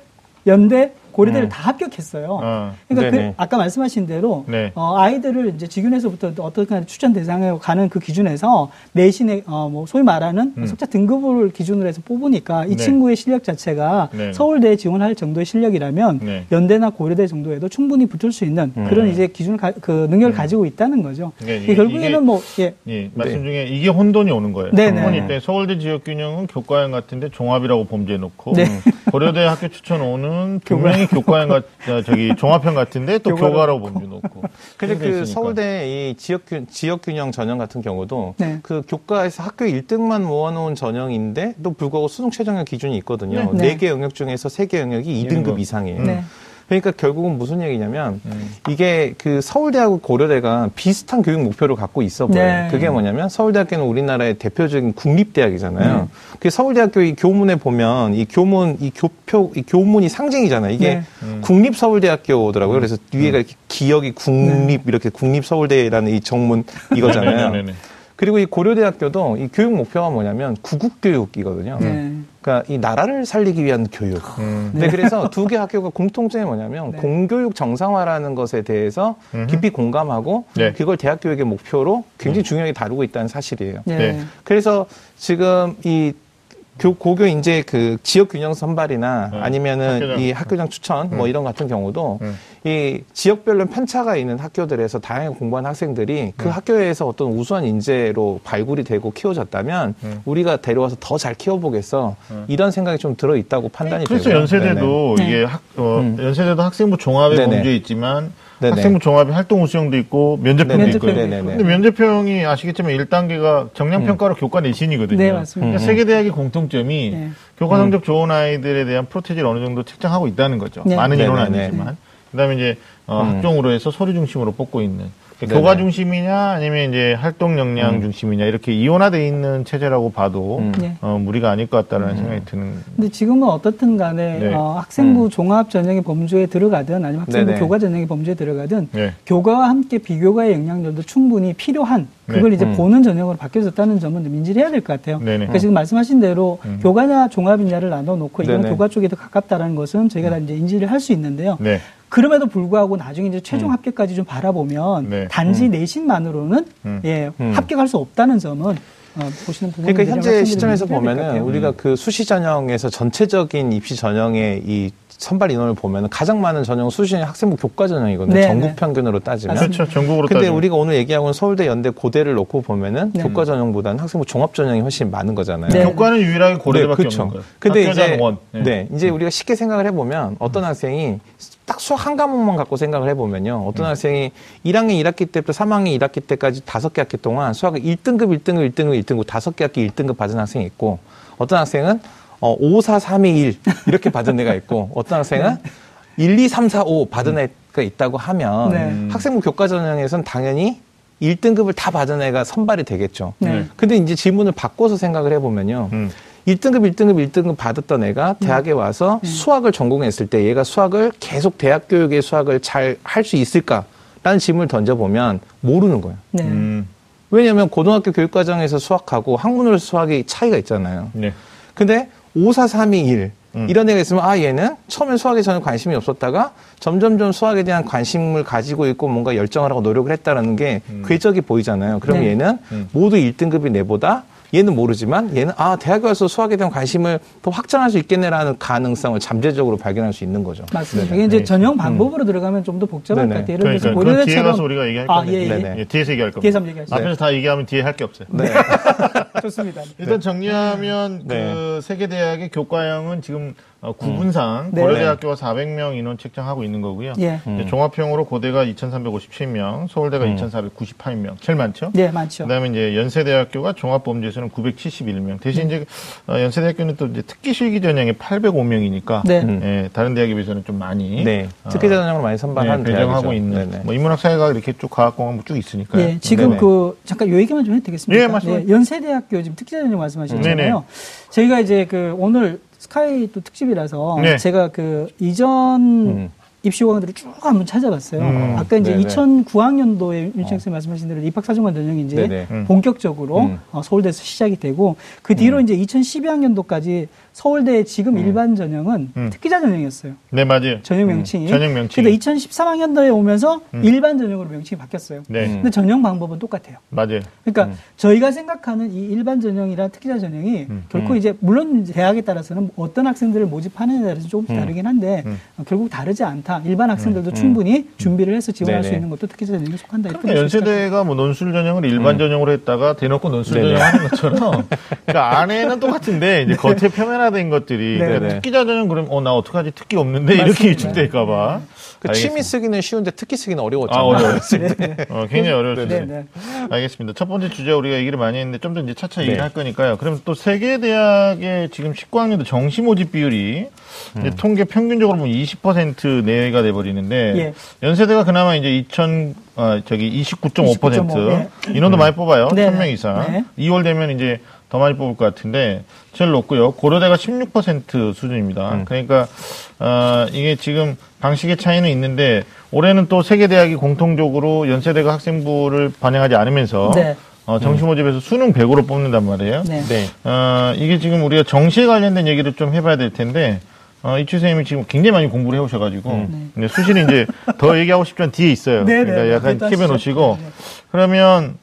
연대, 고려대를 음. 다 합격했어요. 아. 그러니까 그. 아까 말씀하신 대로 네. 어, 아이들을 이제 직윤에서부터 어떻게 추천 대상에 가는 그 기준에서 내신의 어, 뭐 소위 말하는 음. 석자 등급을 기준으로 해서 뽑으니까 이 네. 친구의 실력 자체가 네. 서울대에 지원할 정도의 실력이라면 네. 연대나 고려대 정도에도 충분히 붙을 수 있는 음. 그런 이제 기준을 가, 그 능력을 음. 가지고 있다는 거죠. 네, 이게 결국에는 이게- 뭐 예. 예, 말씀 중에 이게 혼돈이 오는 거예요. 네네. 혼돈이 때 서울대 지역 균형은 교과형 같은데 종합이라고 범죄해 놓고 네. 고려대 학교 추천 5는 분명히 교과형 같 아, 저기 종합형 같은데 또 교과로 범죄 놓고. 근데 그 있으니까. 서울대 이 지역균, 지역 균형 전형 같은 경우도 네. 그 교과에서 학교 1등만 모아놓은 전형인데 또 불구하고 수능 최종의 기준이 있거든요. 네. 네개 영역 중에서 세 개 영역이 2등급 거. 이상이에요. 네. 그러니까 결국은 무슨 얘기냐면 음. 이게 그 서울대하고 고려대가 비슷한 교육 목표를 갖고 있어 보여요. 네. 그게 뭐냐면 서울대학교는 우리나라의 대표적인 국립대학이잖아요. 네. 그 서울대학교 이 교문에 보면 이 교문 이 교표 이 교문이 상징이잖아요. 이게 네. 음. 국립 서울대학교더라고요. 그래서 위에가 이렇게 기억이 국립 이렇게 국립 서울대라는 이 정문 이거잖아요. 그리고 이 고려대학교도 이 교육 목표가 뭐냐면 구국교육이거든요. 네. 그러니까 이 나라를 살리기 위한 교육. 음. 네, 그래서 두 개 학교가 공통점이 뭐냐면 네. 공교육 정상화라는 것에 대해서 음흠. 깊이 공감하고 네. 그걸 대학 교육의 목표로 굉장히 중요하게 다루고 있다는 사실이에요. 네. 네. 그래서 지금 이 교, 고교 이제 그 지역 균형 선발이나 네. 아니면은 학교장. 이 학교장 추천 뭐 음. 이런 같은 경우도 음. 이 지역별로 편차가 있는 학교들에서 다양하게 공부한 학생들이 그 음. 학교에서 어떤 우수한 인재로 발굴이 되고 키워졌다면 음. 우리가 데려와서 더 잘 키워보겠어 음. 이런 생각이 좀 들어 있다고 판단이 그래서. 연세대도 네네. 이게 학, 어, 음. 연세대도 학생부 종합에. 범죄 있지만 네네. 학생부 종합이 활동 우수형도 있고 면접형도. 네네네. 근데 면접형이 아시겠지만 1단계가 정량평가로 교과 내신이거든요. 네, 맞습니다. 음. 세계 대학의 공통점이 네. 교과 성적 좋은 아이들에 대한 프로테지를 어느 정도 책정하고 있다는 거죠. 네. 많은 인원은 네네네. 아니지만. 그 다음에 이제 어, 음. 학종으로 해서 서류 중심으로 뽑고 있는 그러니까 네네. 교과 중심이냐 아니면 이제 활동 역량 음. 중심이냐 이렇게 이원화돼 있는 체제라고 봐도 음. 네. 어, 무리가 아닐 것 같다라는 생각이 드는. 근데 지금은 어떻든 간에 네. 어, 학생부 종합 전형의 범주에 들어가든 아니면 학생부 네네. 교과 전형의 범주에 들어가든 네. 교과와 함께 비교과의 영향들도 충분히 필요한 그걸 네. 이제 음. 보는 전형으로 바뀌어졌다는 점은 좀 인지를 해야 될 것 같아요. 네네. 그러니까 지금 말씀하신 대로 음. 교과냐 종합이냐를 나눠 놓고 이건 네네. 교과 쪽에 더 가깝다라는 것은 저희가 다 이제 인지를 할 수 있는데요. 네. 그럼에도 불구하고 나중에 이제 최종 음. 합격까지 좀 바라보면 네. 단지 내신만으로는 음. 예 음. 합격할 수 없다는 점은 어, 보시는 부분이 그러니까 현재 시점에서 보면은 우리가 그 수시 전형에서 전체적인 입시 전형의 이 선발 인원을 보면은 가장 많은 전형은 수시 학생부 교과 전형이거든요. 네, 전국 네. 평균으로 따지면. 그렇죠. 전국으로 근데 따지면. 우리가 오늘 얘기하고 있는 서울대, 연대, 고대를 놓고 보면은 네. 교과 전형보다는 학생부 종합 전형이 훨씬 많은 거잖아요. 네. 교과는 유일하게 고려대밖에 그렇죠. 없는 거예요. 근데 이제 원. 네. 이제 우리가 쉽게 생각을 해보면 어떤 학생이 딱 수학 한 과목만 갖고 생각을 해보면요. 어떤 학생이 1학년 1학기 때부터 3학년 1학기 때까지 다섯 개 학기 동안 수학을 1등급, 1등급, 1등급, 1등급 다섯 개 학기 1등급 받은 학생이 있고 어떤 학생은 어, 5, 4, 3, 2, 1 이렇게 받은 애가 있고 어떤 학생은 1, 2, 3, 4, 5 받은 애가 있다고 하면 네. 학생부 교과 전형에서는 당연히 1등급을 다 받은 애가 선발이 되겠죠. 네. 근데 이제 질문을 바꿔서 생각을 해보면요. 음. 1등급, 1등급, 1등급 받았던 애가 대학에 와서 수학을 전공했을 때 얘가 수학을 계속 대학 교육의 수학을 잘 할 수 있을까라는 질문을 던져보면 모르는 거예요. 네. 음. 왜냐하면 고등학교 교육과정에서 수학하고 학문으로 수학이 차이가 있잖아요. 네. 근데 5, 4, 3, 2, 1 음. 이런 애가 있으면 아 얘는 처음에 수학에 전혀 관심이 없었다가 점점점 수학에 대한 관심을 가지고 있고 뭔가 열정을 하고 노력을 했다라는 게 궤적이 보이잖아요. 그럼 네. 얘는 음. 모두 1등급이 내보다 얘는 모르지만 얘는 아 대학에 와서 수학에 대한 관심을 더 확장할 수 있겠네라는 가능성을 잠재적으로 발견할 수 있는 거죠. 맞습니다. 네네. 이게 이제 네. 전형 방법으로 들어가면 좀 더 복잡할 것 네네. 같아요. 예를 들어서 그러니까 뒤에 가서 우리가 얘기할 아, 건데. 예, 예. 예, 뒤에서 얘기할 겁니다. 뒤에서 한번 얘기하시죠. 앞에서 다 얘기하면 뒤에 할 게 없어요. 네. 좋습니다. 일단 정리하면 네. 그 세계 대학의 교과형은 지금 어, 구분상 네. 고려대학교가 400명 인원 책정하고 있는 거고요. 예. 이제 종합형으로 고대가 2,357명, 서울대가 2,498명, 제일 많죠. 네, 많죠. 그다음에 이제 연세대학교가 종합범죄에서는 971명. 대신 이제 어, 연세대학교는 또 이제 특기 실기 전형에 805명이니까 네. 음. 예, 다른 대학에 비해서는 좀 많이 네. 어, 특기자 전형을 많이 선발하는 네, 배정하고 대학이죠. 있는 네네. 뭐 인문학 사회가 이렇게 쭉 과학공학 쭉 있으니까요. 예, 지금 네네. 그 잠깐 요 얘기만 좀 해도 되겠습니까? 예, 말씀하세요. 연세대학교 지금 특기자전형 말씀하셨잖아요. 네네. 저희가 이제 그 오늘 스카이 또 특집이라서 네. 제가 그 이전 음. 입시공항들을 쭉 한번 찾아봤어요. 음, 아까 이제 네네. 2009학년도에 윤창 선생님 말씀하신 대로 입학사정관 전형이 이제 네네. 음. 본격적으로 음. 어, 서울대에서 시작이 되고 그 뒤로 이제 2012학년도까지 서울대의 지금 일반 전형은 음. 특기자 전형이었어요. 네, 맞아요. 전형 명칭이. 전형 명칭이. 근데 2013학년도에 오면서 음. 일반 전형으로 명칭이 바뀌었어요. 네, 음. 근데 전형 방법은 똑같아요. 맞아요. 그러니까 저희가 생각하는 이 일반 전형이랑 특기자 전형이 음. 결코 음. 이제 물론 대학에 따라서는 어떤 학생들을 모집하느냐에 따라서 조금씩 음. 다르긴 한데 음. 어, 결국 다르지 않다. 일반 학생들도 충분히 준비를 해서 지원할 수 네네. 있는 것도 특기자 전형에 속한다. 이렇게 그러니까. 연세대가 뭐 논술 전형을 일반 전형으로 했다가 대놓고 논술. 전형 하는 것처럼 그러니까 안에는 똑같은데 이제 겉에 표면 화된 것들이 네. 그러니까 네네. 특기 자 전형 그러면 어나 어떡하지 특기 없는데 이렇게 맞습니다. 위축될까봐 그 취미 쓰기는 쉬운데 특기 쓰기는 아 어려웠잖아요. 어려워요. 어, 굉장히 어려울 수 네, 있어요. 네. 알겠습니다. 첫 번째 주제 우리가 얘기를 많이 했는데 좀 더 이제 차차 네. 얘기를 할 거니까요. 그럼 또 세계 대학의 지금 19학년도 정시 모집 비율이 이제 통계 평균적으로 보면 20% 내외가 돼 버리는데 예. 연세대가 그나마 이제 2000 어, 저기 29.5% 29.5, 네. 인원도 많이 뽑아요. 네, 1000명 네. 이상. 네. 2월 되면 이제 더 많이 뽑을 것 같은데 제일 높고요. 고려대가 16% 수준입니다. 그러니까 어, 이게 지금 방식의 차이는 있는데 올해는 또 세계 대학이 공통적으로 연세대가 학생부를 반영하지 않으면서 네. 어, 정시 모집에서 수능 100으로 뽑는단 말이에요. 네. 네. 어, 이게 지금 우리가 정시에 관련된 얘기를 좀 해봐야 될 텐데 어, 이추 선생님이 지금 굉장히 많이 공부를 해오셔가지고 근데 수시는 이제 더 얘기하고 싶지만 뒤에 있어요. 네, 그러니까 네, 약간 킵해. 놓으시고 네. 그러면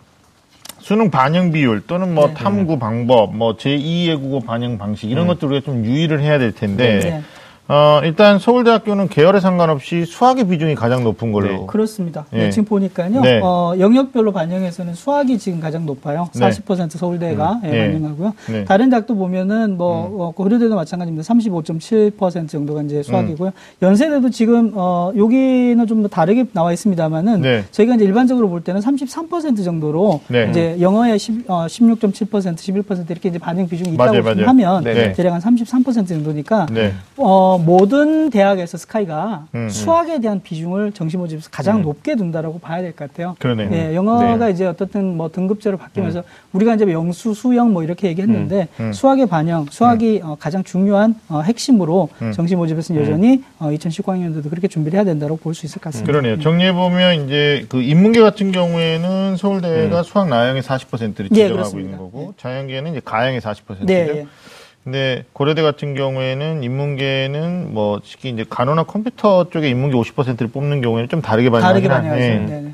수능 반영 비율 또는 뭐 네. 탐구 방법, 뭐 제2외국어 반영 방식 이런 것들 우리가 좀 유의를 해야 될 텐데 네. 어, 일단 서울대학교는 계열에 상관없이 수학의 비중이 가장 높은 걸로. 네. 그렇습니다. 예. 네, 지금 보니까요. 네. 어, 영역별로 반영해서는 수학이 지금 가장 높아요. 네. 40% 서울대가 예, 네. 반영하고요. 네. 다른 대학도 보면은 뭐 어, 고려대도 마찬가지입니다. 35.7% 정도가 이제 수학이고요. 연세대도 지금 어, 여기는 좀 더 다르게 나와 있습니다만은 네. 저희가 이제 일반적으로 볼 때는 33% 정도로 네. 이제 영어의 10, 어, 16.7% 11% 이렇게 이제 반영 비중이 있다고 맞아요, 맞아요. 하면 네. 대략 한 33% 정도니까 네. 어, 모든 대학에서 스카이가 음, 음. 수학에 대한 비중을 정시 모집에서 가장 높게 둔다라고 봐야 될 것 같아요. 그러네요. 예, 영어가 네. 이제 어떻든 뭐 등급제로 바뀌면서 우리가 이제 영수, 수영 뭐 이렇게 얘기했는데 음, 음. 수학의 반영, 수학이 어, 가장 중요한 어, 핵심으로 음. 정시 모집에서는 여전히 어, 2019학년도도 그렇게 준비를 해야 된다고 볼 수 있을 것 같습니다. 그러네요. 정리해 보면 이제 그 인문계 같은 경우에는 서울대가 수학 나영의 40%를 예, 지정하고 그렇습니다. 있는 거고 자연계는 이제 가영의 40%죠. 네, 예. 근데 고려대 같은 경우에는 인문계는 뭐 특히 이제 간호나 컴퓨터 쪽에 인문계 50%를 뽑는 경우에는 좀 다르게 반영하긴 반영하죠. 하네. 네, 네.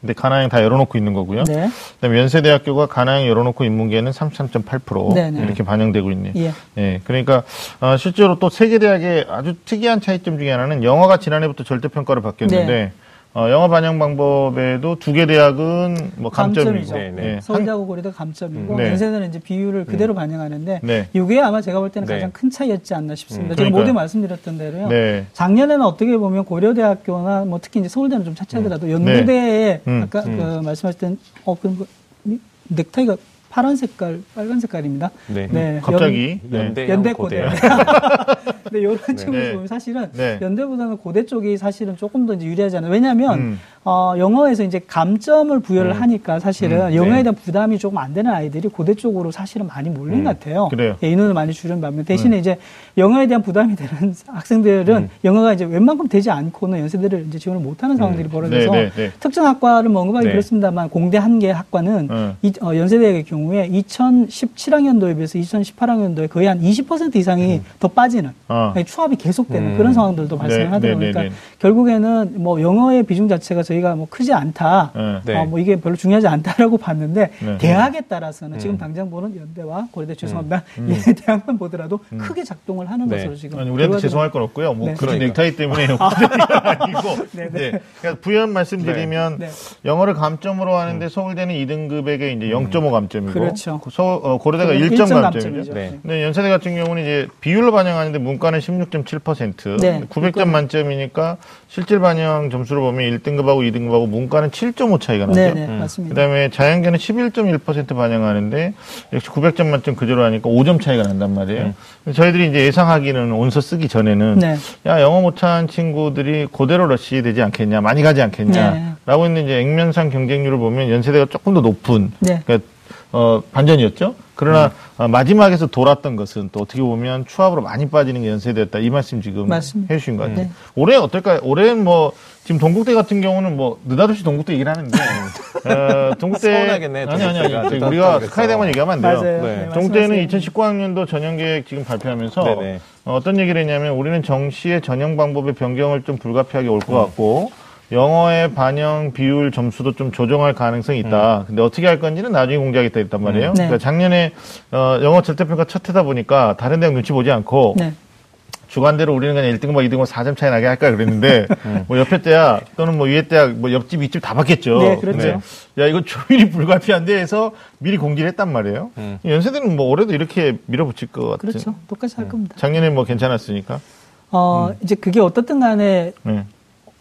근데 가나영 다 열어놓고 있는 거고요. 네. 그다음에 연세대학교가 가나영 열어놓고 인문계는 33.8% 네 네. 이렇게 반영되고 있네요. 예. 예, 그러니까 어, 실제로 또 세계 대학의 아주 특이한 차이점 중에 하나는 영어가 지난해부터 절대 평가를 바뀌었는데 네. 어, 영어 반영 방법에도 두 개 대학은 뭐 감점이고 감점이죠. 네, 네. 예, 한- 서울대하고 고려대가 감점이고 음, 네. 연세대는 이제 비율을 그대로 반영하는데 네. 이게 아마 제가 볼 때는 네. 가장 큰 차이였지 않나 싶습니다. 음, 제가. 모두 말씀드렸던 대로요. 네. 작년에는 어떻게 보면 고려대학교나 뭐 특히 이제 서울대는 좀 차치하더라도 연구대에 음, 아까 그 말씀하셨던 어 그럼 그 이- 넥타이가 파란 색깔, 빨간 색깔입니다. 네. 갑자기 네. 연대 연대 고대. 근데 이런 측면에서 네. 보면 사실은 네. 연대보다는 고대 쪽이 사실은 조금 더 이제 유리하잖아요. 왜냐하면 음. 어, 영어에서 이제 감점을 부여를 하니까 사실은 음, 영어에 네. 대한 부담이 조금 안 되는 아이들이 고대 쪽으로 사실은 많이 몰린 음, 것 같아요. 그래요. 예, 인원을 많이 줄인 반면 대신에 네. 이제 영어에 대한 부담이 되는 학생들은 음. 영어가 이제 웬만큼 되지 않고는 연세대를 이제 지원을 못하는 상황들이 벌어져서 네, 네, 네. 특정 학과를 뭐 언급하기 네. 그렇습니다만 공대 한 개 학과는 음. 이, 어, 연세대의 경우에 2017학년도에 비해서 2018학년도에 거의 한 20% 이상이 더 빠지는 어. 아니, 추합이 계속되는 음. 그런 상황들도 네. 네, 네, 그러니까 네. 결국에는 뭐 영어의 비중 자체가 저희가 뭐 크지 않다. 예. 네. 어, 뭐 이게 별로 중요하지 않다라고 봤는데 네. 대학에 따라서는 음. 지금 당장 보는 연대와 고려대 죄송합니다. 이 대학만 보더라도 크게 작동을 하는 네. 것으로 지금 음. 아니, 우리한테 죄송할 건 없고요. 뭐 네. 굳이 그러니까. 넥타이 때문에 부대가 아니고. 네, 네, 네. 그러니까 부연 말씀드리면 네. 영어를 감점으로 하는데 서울대는 2등급에게 이제 0.5 감점이고 그렇죠. 서, 어, 고려대가 일점 1점 감점이죠. 감점이죠. 네. 근데 연세대 같은 경우는 이제 비율로 반영하는데 문과는 16.7%, 네, 900점 만점이니까 실질 반영 점수로 보면 1등급하고 2등급하고 문과는 7.5 차이가 나죠. 네, 네, 맞습니다. 그다음에 자연계는 11.1% 반영하는데 역시 900점 만점 그대로 하니까 5점 차이가 난단 말이에요. 저희들이 이제 예상하기는 온서 쓰기 전에는 네. 야 영어 못한 친구들이 고대로 러시 되지 않겠냐, 많이 가지 네. 않겠냐라고 했는데 이제 액면상 경쟁률을 보면 연세대가 조금 더 높은 네. 그러니까 어, 반전이었죠. 그러나 어, 마지막에서 돌았던 것은 또 어떻게 보면 추합으로 많이 빠지는 게 연세대였다. 이 말씀 지금 맞습니다. 해주신 것 같아요. 네. 올해 어떨까요? 올해는 뭐 지금 동국대 같은 경우는 뭐 느닷없이 동국대 얘기를 하는데 어, 동국대 서운하겠네, 아니 아니 아니 동국대가. 우리가 스카이대만 얘기하면 안 돼요. 맞아요. 네. 네, 동국대는 말씀하세요. 2019학년도 전형 계획 지금 발표하면서 네네. 어, 어떤 얘기를 했냐면 우리는 정시의 전형 방법의 변경을 좀 불가피하게 올 음. 것 같고 영어의 반영 비율 점수도 좀 조정할 가능성이 있다. 음. 근데 어떻게 할 건지는 나중에 공개하겠다 했단 말이에요. 네. 그러니까 작년에 어, 영어 절대평가 첫 해다 보니까 다른 대학 눈치 보지 않고 네. 주관대로 우리는 그냥 1등급과 2등급 4점 차이 나게 할까 그랬는데 음. 뭐 옆에 대학 또는 뭐 위에 대학 뭐 옆집 이집 다 받겠죠. 네, 그렇죠. 야 이거 조율이 불가피한데 해서 미리 공지를 했단 말이에요. 음. 연세대는 뭐 올해도 이렇게 밀어붙일 것 같아요. 그렇죠. 똑같이 할 겁니다. 작년에 뭐 괜찮았으니까. 어, 음. 이제 그게 어떻든 간에 네.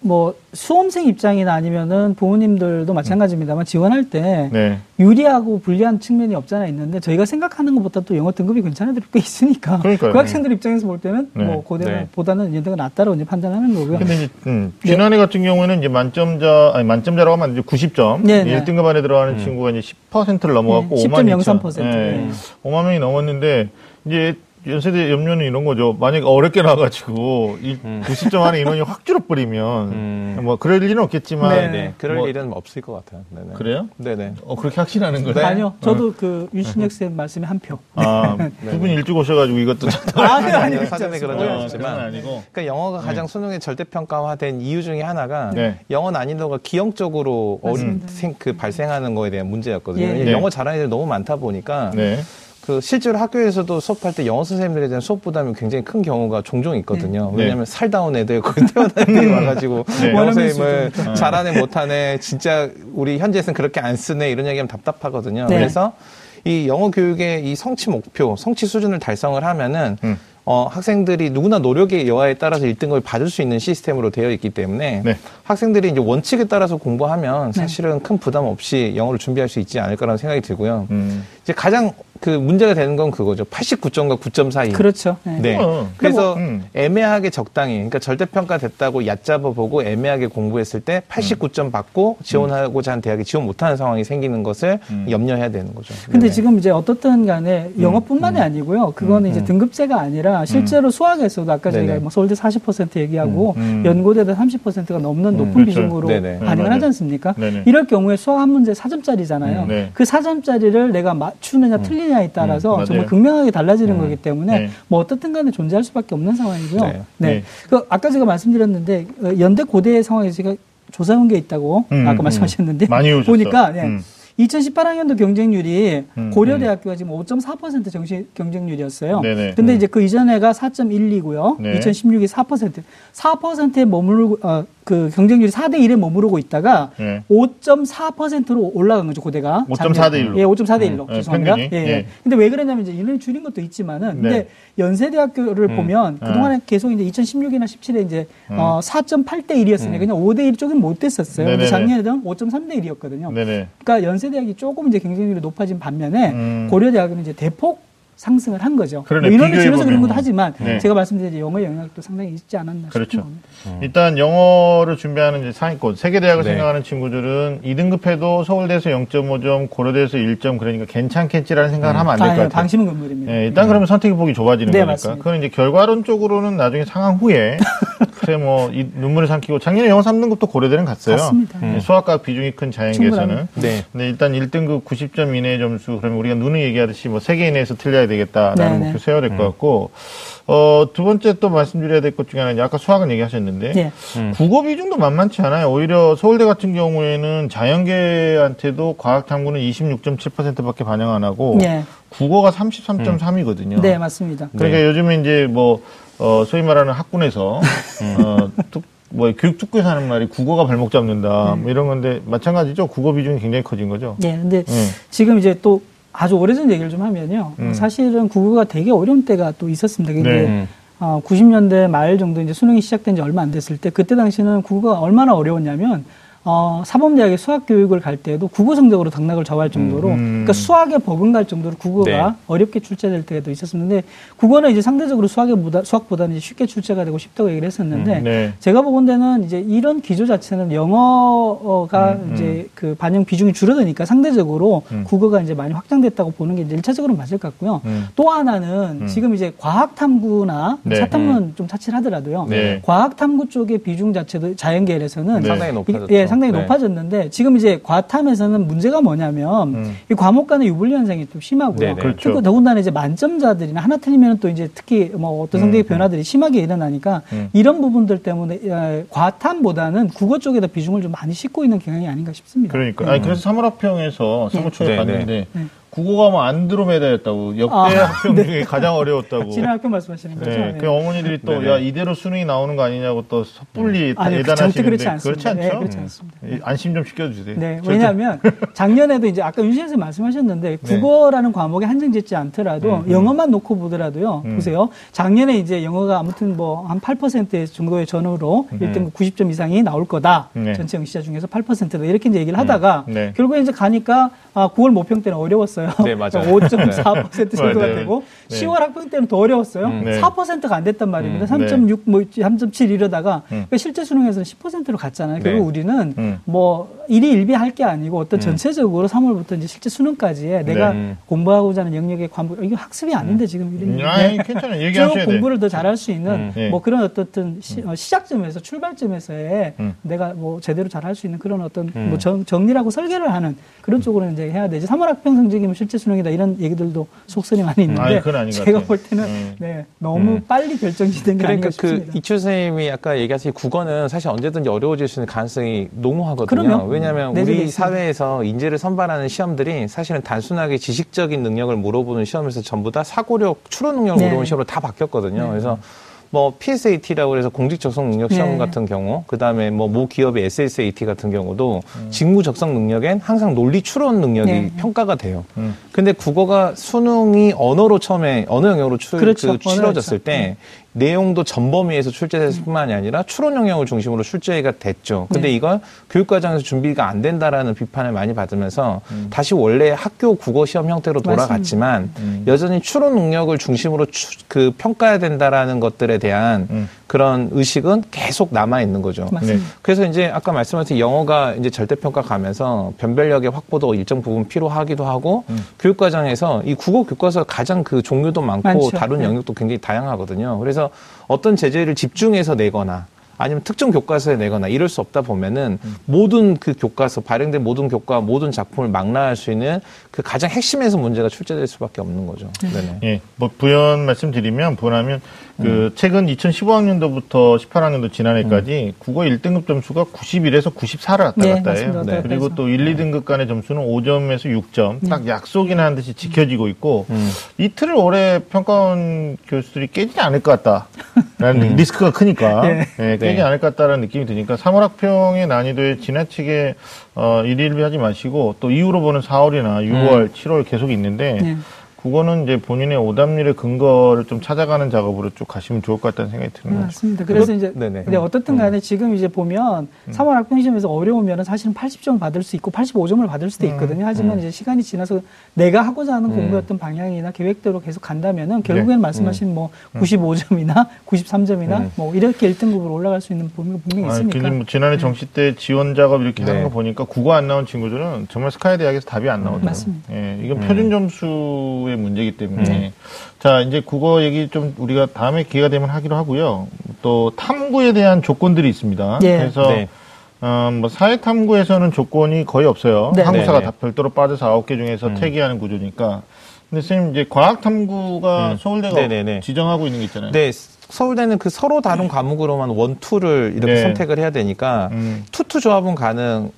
뭐 수험생 입장이나 아니면은 부모님들도 마찬가지입니다만 지원할 때 네. 유리하고 불리한 측면이 없잖아 있는데 저희가 생각하는 것보다 또 영어 등급이 괜찮은 애들이 꽤 있으니까 그러니까요. 그 학생들 입장에서 볼 때는 네. 뭐 네. 고대보다는 연대가 낫다고 이제 판단하는 거고요. 근데 이제 음, 네. 지난해 같은 경우에는 이제 만점자 아니 만점자라고 하면 이제 90점 네, 네. 1등급 안에 들어가는 친구가 이제 10%를 넘어갔고 네, 5만 2천 10.03%. 네. 네. 5만 명이 넘었는데 이제 연세대 염려는 이런 거죠. 만약 어렵게 나와가지고 이 90점 안에 인원이 확 줄어버리면 음. 뭐 그럴 일은 없겠지만 네. 네. 그럴 뭐- 일은 없을 것 같아요. 네네. 그래요? 네네. 어 그렇게 확신하는 거예요? 아니요, 저도 그 유신혁 쌤 말씀에 한 표. 아, 두 분이 일찍 오셔가지고 이것도 아니, 아니요, 사전에 그런 적 어, 그건 없지만. 아니고. 그러니까 영어가 가장 수능에 절대평가화된 이유 중에 하나가 네. 영어 난이도가 기형적으로 어린. 생- 그 발생하는 거에 대한 문제였거든요. 예. 네. 영어 잘하는 애들이 너무 많다 보니까 네. 그 실제로 학교에서도 수업할 때 영어 선생님들에 대한 수업 부담이 굉장히 큰 경우가 종종 있거든요. 네. 왜냐하면 살다 온 애들 거기 태어난 애들이 와가지고 네. 영어 선생님을 수준. 잘하네 못하네 진짜 우리 현지에서는 그렇게 안 쓰네 이런 얘기하면 답답하거든요. 네. 그래서 이 영어 교육의 이 성취 목표, 성취 수준을 달성을 하면은 음. 어, 학생들이 누구나 노력의 여하에 따라서 1등급을 받을 수 있는 시스템으로 되어 있기 때문에 네. 학생들이 이제 원칙에 따라서 공부하면 사실은 큰 부담 없이 영어를 준비할 수 있지 않을까라는 생각이 들고요. 음. 이제 가장 그 문제가 되는 건 그거죠. 89점과 9점 사이. 그렇죠. 네. 네. 어, 그래서 음. 애매하게 적당히, 그러니까 절대평가 됐다고 얕잡아 보고 애매하게 공부했을 때 89점 받고 지원하고자 한 대학에 지원 못하는 상황이 생기는 것을 음. 염려해야 되는 거죠. 근데 네. 지금 이제 어떻든 간에 영어뿐만이 아니고요. 그거는 이제 등급제가 아니라 실제로 수학에서도 아까 저희가. 뭐 서울대 40% 얘기하고 음. 연고대도 30%가 넘는 높은 그렇죠. 비중으로 네네. 반영을 네, 하지 않습니까? 네네. 이럴 경우에 수학 한 문제 4점짜리잖아요. 음, 네. 그 4점짜리를 내가 맞추느냐 틀리냐에 따라서 음, 정말. 극명하게 달라지는 거기 때문에 네. 뭐 어떻든 간에 존재할 수밖에 없는 상황이고요. 네. 네. 네. 그 아까 제가 말씀드렸는데 어, 연대 고대 상황에서 제가 조사한 게 있다고 음, 아까 음. 말씀하셨는데. 보니까 예. 음. 2018학년도 경쟁률이 음, 고려대학교가 지금 5.4% 정시 경쟁률이었어요. 네네. 근데 음. 이제 그 이전에가 4.12고요. 네. 2016이 4%. 4%에 머무르고 어, 그 경쟁률이 4대 1에 머무르고 있다가 네. 5.4%로 올라간 거죠, 고대가. 5.4대 1로. 예, 5.4대 1로. 음, 예, 죄송합니다. 평균이. 예, 예. 예. 근데 왜 그러냐면 이제 인원이 줄인 것도 있지만은 네. 근데 연세대학교를 보면 아. 그동안에 계속 이제 2016이나 17에 이제 음. 어, 4.8대 1이었으니까 그냥 5대 1 쪽은 못 됐었어요. 근데. 작년에는 5.3대 1이었거든요. 네네. 그러니까 연세대학이 조금 이제 경쟁률이 높아진 반면에 음. 고려대학은 이제 대폭 상승을 한 거죠. 그러네, 뭐 인원을 줄여서. 그런 것도 하지만 네. 제가 말씀드린 영어 영향도 상당히 있지 않았나 그렇죠. 싶은 겁니다. 일단 영어를 준비하는 이제 상위권 세계대학을 네. 생각하는 친구들은 2등급해도 서울대에서 0.5점, 고려대에서 1점 그러니까 괜찮겠지라는 생각을 하면 안 될것 아, 예, 같아요. 방심은 건물입니다. 예, 일단 그러면 선택의 폭이 좁아지는 네, 거니까. 맞습니다. 그건 이제 결과론적으로는 나중에 상황 후에 그래 뭐이 눈물을 삼키고 작년에 영어 3등급도 고려대는 갔어요. 갔습니다. 예, 수학과 비중이 큰 자연계에서는. 네. 근데 일단 1등급 90점 이내의 점수 그러면 우리가 누누이 얘기하듯이 뭐 세개 이내에서 틀려야 되겠다라는 네, 목표 네. 세워야 될 것 같고 어, 두 번째 또 말씀드려야 될 것 중에 하나는 아까 수학은 얘기하셨는데 예. 국어 비중도 만만치 않아요. 오히려 서울대 같은 경우에는 자연계한테도 과학 탐구는 26.7%밖에 반영 안 하고 예. 국어가 33.3이거든요. 네, 맞습니다. 그러니까 요즘에 이제 뭐 어, 소위 말하는 학군에서 어, 뚝- 뭐 교육 특구에서 하는 말이 국어가 발목 잡는다 뭐 이런 건데 마찬가지죠. 국어 비중이 굉장히 커진 거죠. 예, 근데 예. 지금 이제 또 아주 오래전 얘기를 좀 하면요. 음. 사실은 국어가 되게 어려운 때가 또 있었습니다. 근데 네. 음. 어, 90년대 말 정도 이제 수능이 시작된 지 얼마 안 됐을 때 그때 당시는 국어가 얼마나 어려웠냐면 어, 사범대학에 수학 교육을 갈 때도 국어 성적으로 당락을 정할 정도로 음. 그러니까 수학에 버금갈 정도로 국어가 네. 어렵게 출제될 때도 있었는데 국어는 이제 상대적으로 수학보다 수학보다는 이제 쉽게 출제가 되고 쉽다고 얘기를 했었는데 음, 네. 제가 보건대는 이제 이런 기조 자체는 영어가 음, 이제 그 반영 비중이 줄어드니까 상대적으로 음. 국어가 이제 많이 확장됐다고 보는 게 이제 일차적으로 맞을 것 같고요. 음. 또 하나는 음. 지금 이제 과학 탐구나 네. 사탐은 좀 차치하더라도요. 네. 과학 탐구 쪽의 비중 자체도 자연계열에서는 네. 상당히 높아졌죠. 예, 상당히 네. 높아졌는데 지금 이제 과탐에서는 문제가 뭐냐면 음. 이 과목 간의 유불리 현상이 좀 심하고요. 네네. 그렇죠. 그리고 더군다나 이제 만점자들이나 하나 틀리면 또 이제 특히 뭐 어떤 성적의 음. 변화들이 심하게 일어나니까 음. 이런 부분들 때문에 어, 과탐보다는 국어 쪽에다 비중을 좀 많이 싣고 있는 경향이 아닌가 싶습니다. 그러니까 아니 그래서 사물학평에서 사무처에 네, 봤는데 네. 국어가 뭐 안드로메다였다고 역대 아, 학평 중에 가장 어려웠다고. 지난 학교 말씀하시는 거죠? 네, 네. 그 어머니들이 또. 야 이대로 수능이 나오는 거 아니냐고 또 섣불리 다 아니요, 절대 예단하시는데 그렇지 않습니다. 않죠? 네, 그렇지 않습니다. 이 안심 좀 시켜주세요. 네, 절대- 왜냐하면 작년에도 이제 아까 윤 씨에서 말씀하셨는데 네. 국어라는 과목에 한정 짓지 않더라도 음, 음. 영어만 놓고 보더라도요. 음. 보세요. 작년에 이제 영어가 아무튼 뭐 한 8% 정도의 전후로 음. 1등 90점 이상이 나올 거다. 네. 전체 응시자 중에서 8%다. 이렇게 이제 얘기를 하다가 음. 네. 결국에 이제 가니까 아, 9월 모평 때는 어려웠어요. 네, 맞아요. 5.4% 정도가 맞아요. 되고 네. 10월 학평 때는 더 어려웠어요. 음. 네. 4%가 안 됐단 말입니다. 음, 3.6, 뭐 3.7 이러다가 음. 그러니까 실제 수능에서는 10%로 갔잖아요. 네. 결국 우리는 음. 뭐 일이 일비할 게 아니고 어떤 음. 전체적으로 3월부터 이제 실제 수능까지의 내가 네. 공부하고자 하는 영역의 과목 이게 학습이 아닌데 지금 이런 음, 아니 괜찮아요. 쭉 얘기하셔야. 공부를 더 잘할 수 있는 음. 네. 뭐 그런 어떤 시, 작점에서 출발점에서의 음. 내가 뭐 제대로 잘할 수 있는 그런 어떤 음. 뭐 정, 정리라고 설계를 하는 그런 쪽으로 이제 해야 되지. 3월 학평 성적이면 실제 수능이다 이런 얘기들도 속설이 많이 있는데 아니, 제가 같아요. 볼 때는 음. 네, 너무 음. 빨리 결정지된 게 그러니까 아닌가 그 싶습니다. 이철 선생님이 아까 얘기하신 국어는 사실 언제든지 어려워질 수 있는 가능성이 농후하거든요. 그럼요. 왜냐하면 내재돼 우리. 사회에서 인재를 선발하는 시험들이 사실은 단순하게 지식적인 능력을 물어보는 시험에서 전부 다 사고력, 추론 능력을 네. 물어보는 시험으로 다 바뀌었거든요. 네. 그래서 뭐 PSAT라고 해서 공직 적성 능력 시험 네. 같은 경우, 그 다음에 뭐 모 기업의 SSAT 같은 경우도 음. 직무 적성 능력엔 항상 논리 추론 능력이 네. 평가가 돼요. 음. 근데 국어가 수능이 언어로 처음에 언어 영역으로 출, 그렇죠. 그 치러졌을. 때 내용도 전범위에서 출제됐을 뿐만이 아니라 추론 영역을 중심으로 출제가 됐죠. 근데 네. 이걸 교육과정에서 준비가 안 된다라는 비판을 많이 받으면서 음. 다시 원래 학교 국어 시험 형태로 돌아갔지만 음. 여전히 추론 능력을 중심으로 추- 그 평가해야 된다라는 것들에 대한 음. 그런 의식은 계속 남아 있는 거죠. 네. 그래서 이제 아까 말씀하신 영어가 이제 절대평가 가면서 변별력의 확보도 일정 부분 필요하기도 하고 음. 교육과정에서 이 국어 교과서 가장 그 종류도 많고 많죠. 다룬 네. 영역도 굉장히 다양하거든요. 그래서 어떤 제재를 집중해서 내거나 아니면 특정 교과서에 내거나 이럴 수 없다 보면은 모든 그 교과서 발행된 모든 교과 모든 작품을 망라할 수 있는 그 가장 핵심에서 문제가 출제될 수밖에 없는 거죠. 네네. 예, 뭐 부연 말씀드리면 부연하면 그 최근 2015학년도부터 18학년도 지난해까지 국어 1등급 점수가 91에서 94를 왔다 네, 갔다. 해요. 갔다 그리고. 또 1, 2등급 간의 점수는 5점에서 6점. 딱 약속이나 한 듯이 지켜지고 있고 이 틀을 오래 평가원 교수들이 깨지지 않을 것 같다라는 리스크가 크니까 예. 예, 깨지 네. 않을 것 같다라는 느낌이 드니까 3월 학평의 난이도에 지나치게 어, 일일비 하지 마시고 또 이후로 보는 4월이나 6월, 7월 계속 있는데 네. 그거는 이제 본인의 오답률의 근거를 좀 찾아가는 작업으로 쭉 가시면 좋을 것 같다는 생각이 드는 거죠. 맞습니다. 그래서 이제 네네. 근데 어떻든 간에 지금 이제 보면 3월 학평시험에서 어려우면 사실은 80점 받을 수 있고 85점을 받을 수도 있거든요. 하지만 이제 시간이 지나서 내가 하고자 하는 공부였던 방향이나 계획대로 계속 간다면은 결국에는 말씀하신 뭐 95점이나 93점이나 뭐 이렇게 1등급으로 올라갈 수 있는 범위가 분명히 아, 있으니까. 근데 뭐 지난해 정시 때 지원 작업 이렇게 하는 네. 거 보니까 국어 안 나온 친구들은 정말 스카이 대학에서 답이 안 나오더라고요. 맞습니다. 예, 이건 표준 점수의 문제이기 때문에 자 이제 국어 얘기 좀 우리가 다음에 기회가 되면 하기로 하고요. 또 탐구에 대한 조건들이 있습니다. 예. 그래서 네. 어, 뭐 사회 탐구에서는 조건이 거의 없어요. 네. 한국사가 네, 네. 다 별도로 빠져서 아홉 개 중에서 태기하는 구조니까. 근데 선생님 이제 과학 탐구가 음. 서울대가 네, 네, 네. 지정하고 있는 게 있잖아요. 네, 서울대는 그 서로 다른 과목으로만 one two를 이렇게 네. 선택을 해야 되니까 음. two two 조합은 가능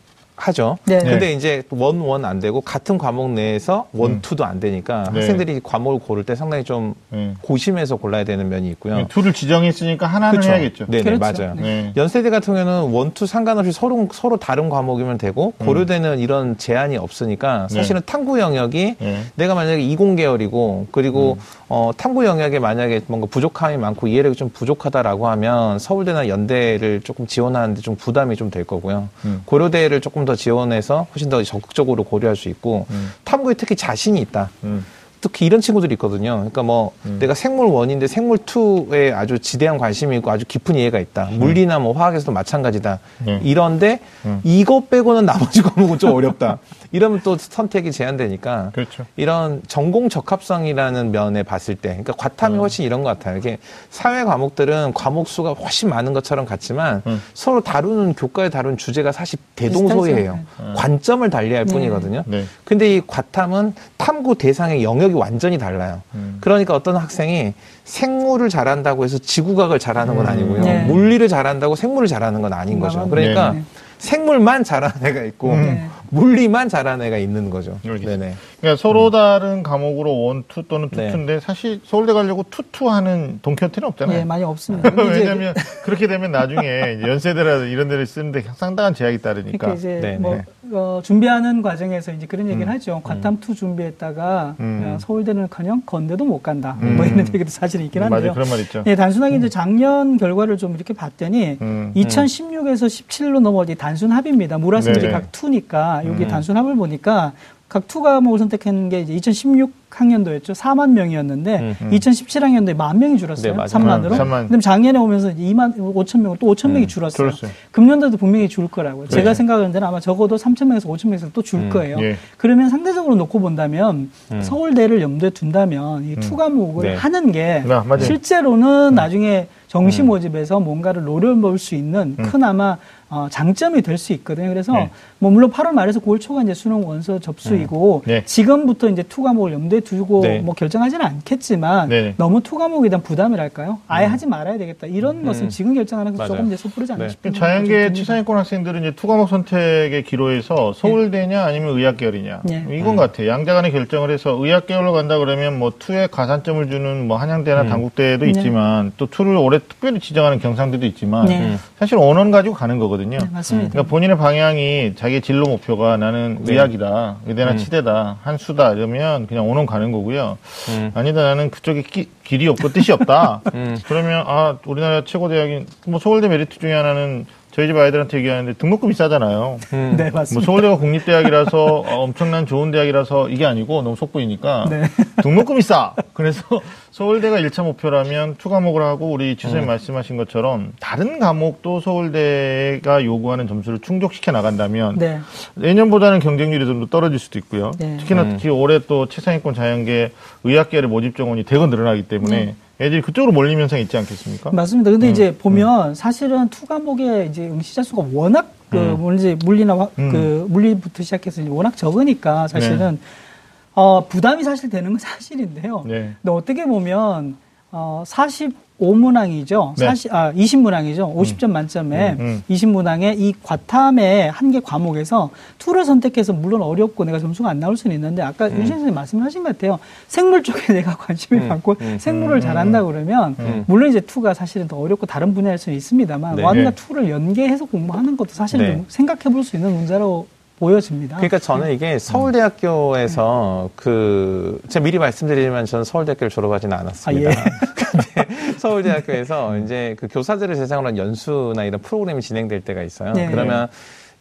하죠. 네. 근데 이제 one one 안 되고 같은 과목 내에서 one two도 안 되니까 네. 학생들이 과목을 고를 때 상당히 좀 네. 고심해서 골라야 되는 면이 있고요. two를 지정했으니까 하나는 그쵸? 해야겠죠. 네네, 그렇죠. 맞아요. 네. 연세대 같은 경우는 one two 상관없이 서로 서로 다른 과목이면 되고 음. 고려대는 이런 제한이 없으니까 사실은 탐구 영역이 네. 내가 만약에 이공 계열이고 그리고 음. 어, 탐구 영역에 만약에 뭔가 부족함이 많고 이해력이 좀 부족하다라고 하면 서울대나 연대를 조금 지원하는데 좀 부담이 좀 될 거고요. 음. 고려대를 조금 더 지원해서 훨씬 더 적극적으로 고려할 수 있고 음. 탐구에 특히 자신이 있다. 음. 특히 이런 친구들이 있거든요. 그러니까 뭐 내가 생물 원인데 생물 투에 아주 지대한 관심이 있고 아주 깊은 이해가 있다. 물리나 뭐 화학에서도 마찬가지다. 네. 이런데 음. 이거 빼고는 나머지 과목은 좀 어렵다. 이러면 또 선택이 제한되니까 그렇죠. 이런 전공 적합성이라는 면에 봤을 때, 그러니까 과탐이 훨씬 이런 것 같아요. 이게 사회 과목들은 과목 수가 훨씬 많은 것처럼 같지만 음. 서로 다루는 교과에 다룬 주제가 사실 대동소이해요. 비슷하죠. 관점을 달리할 네. 뿐이거든요. 네. 근데 이 과탐은 탐구 대상의 영역이 완전히 달라요. 음. 그러니까 어떤 학생이 생물을 잘한다고 해서 지구과학을 잘하는 건 아니고요. 네. 물리를 잘한다고 생물을 잘하는 건 아닌 거죠. 그러니까 네. 생물만 잘하는 애가 있고 음. 물리만 잘하는 애가 있는 거죠. 알겠습니다. 네네. 그러니까 서로 다른 과목으로 one two 또는 네. two two인데 사실 서울대 가려고 two two하는 돈키호테는 없잖아요. 예, 많이 없습니다. 왜냐하면 그렇게 되면 나중에 이제 연세대라든 이런 데를 쓰는데 상당한 제약이 따르니까. 그러니까 이제 네, 뭐 네. 어, 준비하는 과정에서 이제 그런 얘기를 하죠. 과탐 two 준비했다가 음. 어, 서울대는커녕 건대도 못 간다. 음. 뭐 이런 얘기도 사실 있긴 맞아요. 한데요. 그런 말 있죠. 예, 단순하게 이제 작년 결과를 좀 이렇게 봤더니 음. 2016에서 17로 넘어지 단순 합입니다. 네네. 각 two니까 여기 음. 단순 합을 보니까 각 two 과목을 선택한 게 이제 2016 학년도였죠. 4만 명이었는데 음, 음. 2017학년도에 만 명이 줄었어요. 네, 맞아요. 3만으로. 음, 3만. 근데 작년에 오면서 2만 5천 명, 또 5천 명이 줄었어요. 줄었어요. 금년도도 분명히 줄 거라고요. 제가 네. 생각하는 데는 아마 적어도 3천 명에서 5천 명에서 또줄 음, 거예요. 예. 그러면 상대적으로 놓고 본다면 음. 서울대를 염두에 둔다면 이 음. two 과목을 네. 하는 게 아. 실제로는 나중에 정시 음. 모집에서 뭔가를 노려볼 수 있는 음. 큰 아마 어, 장점이 될 수 있거든요. 그래서 네. 뭐 물론 8월 말에서 9월 초가 이제 수능 원서 접수이고 음. 네. 지금부터 이제 two 과목을 염두에 두고 네. 뭐 결정하지는 않겠지만 네. 너무 two 과목에 대한 부담이랄까요? 아예 하지 말아야 되겠다. 이런 음. 것은 지금 결정하는 것은. 조금 이제 섣부르지 않나 네. 싶은 자연계. 최상위권 학생들은 이제 투 과목 선택의 기로에서 서울대냐 아니면 의학계열이냐 네. 이건 같아요. 양자간의 결정을 해서 의학계열로 간다 그러면 뭐 two에 가산점을 주는 뭐 한양대나 음. 단국대도 네. 있지만 또 two를 올해 특별히 지정하는 경상대도 있지만 네. 음. 사실 one one 가지고 가는 거거든요. 네, 맞습니다. 그러니까 본인의 방향이 자기의 진로 목표가 나는 네. 의학이다, 의대나 음. 치대다, 한수다 이러면 그냥 one one 가는 거고요. 음. 아니다 나는 그쪽에 끼- 길이 없고 뜻이 없다. 음. 그러면 아 우리나라 최고 대학인 뭐 서울대 메리트 중에 하나는 저희 집 아이들한테 얘기하는데 등록금 비싸잖아요. 음. 네, 뭐 맞습니다. 서울대가 국립대학이라서 어, 엄청난 좋은 대학이라서 이게 아니고 너무 속보이니까 네. 등록금이 싸. 그래서 서울대가 1차 목표라면 two 과목을 하고 우리 지선님 음. 말씀하신 것처럼 다른 과목도 서울대가 요구하는 점수를 충족시켜 나간다면 네. 내년보다는 경쟁률이 좀 더 떨어질 수도 있고요. 네. 특히나 음. 특히 올해 또 최상위권 자연계 의학계열의 모집 정원이 대거 늘어나기 때문에 애들이 그쪽으로 몰리는 현상이 있지 않겠습니까? 맞습니다. 근데 음, 이제 보면 사실은 two 과목의 이제 응시자 수가 워낙 그 음. 물리 물리나 화- 음. 그 물리부터 시작해서 워낙 적으니까 사실은 어 부담이 사실 되는 건 사실인데요. 네. 근데 어떻게 보면 어 45문항이죠. 네. 40, 아 20문항이죠. 50점 만점에 음, 음. 20문항에 이 과탐의 한 개 과목에서 투를 선택해서 물론 어렵고 내가 점수가 안 나올 수는 있는데 아까 윤 선생님 말씀하신 것 같아요. 생물 쪽에 내가 관심이 음, 많고 음, 생물을 음, 잘한다 그러면 음. 물론 이제 투가 사실은 더 어렵고 다른 분야일 수는 있습니다만 네. 원과 네. 투를 연계해서 공부하는 것도 사실은 네. 좀 생각해 볼 수 있는 문제라고 보여집니다. 그러니까 저는 이게 서울대학교에서 그 제가 미리 말씀드리지만 저는 서울대학교를 졸업하지는 않았습니다. 아, 예. 근데 서울대학교에서 이제 그 교사들을 대상으로 한 연수나 이런 프로그램이 진행될 때가 있어요. 네. 그러면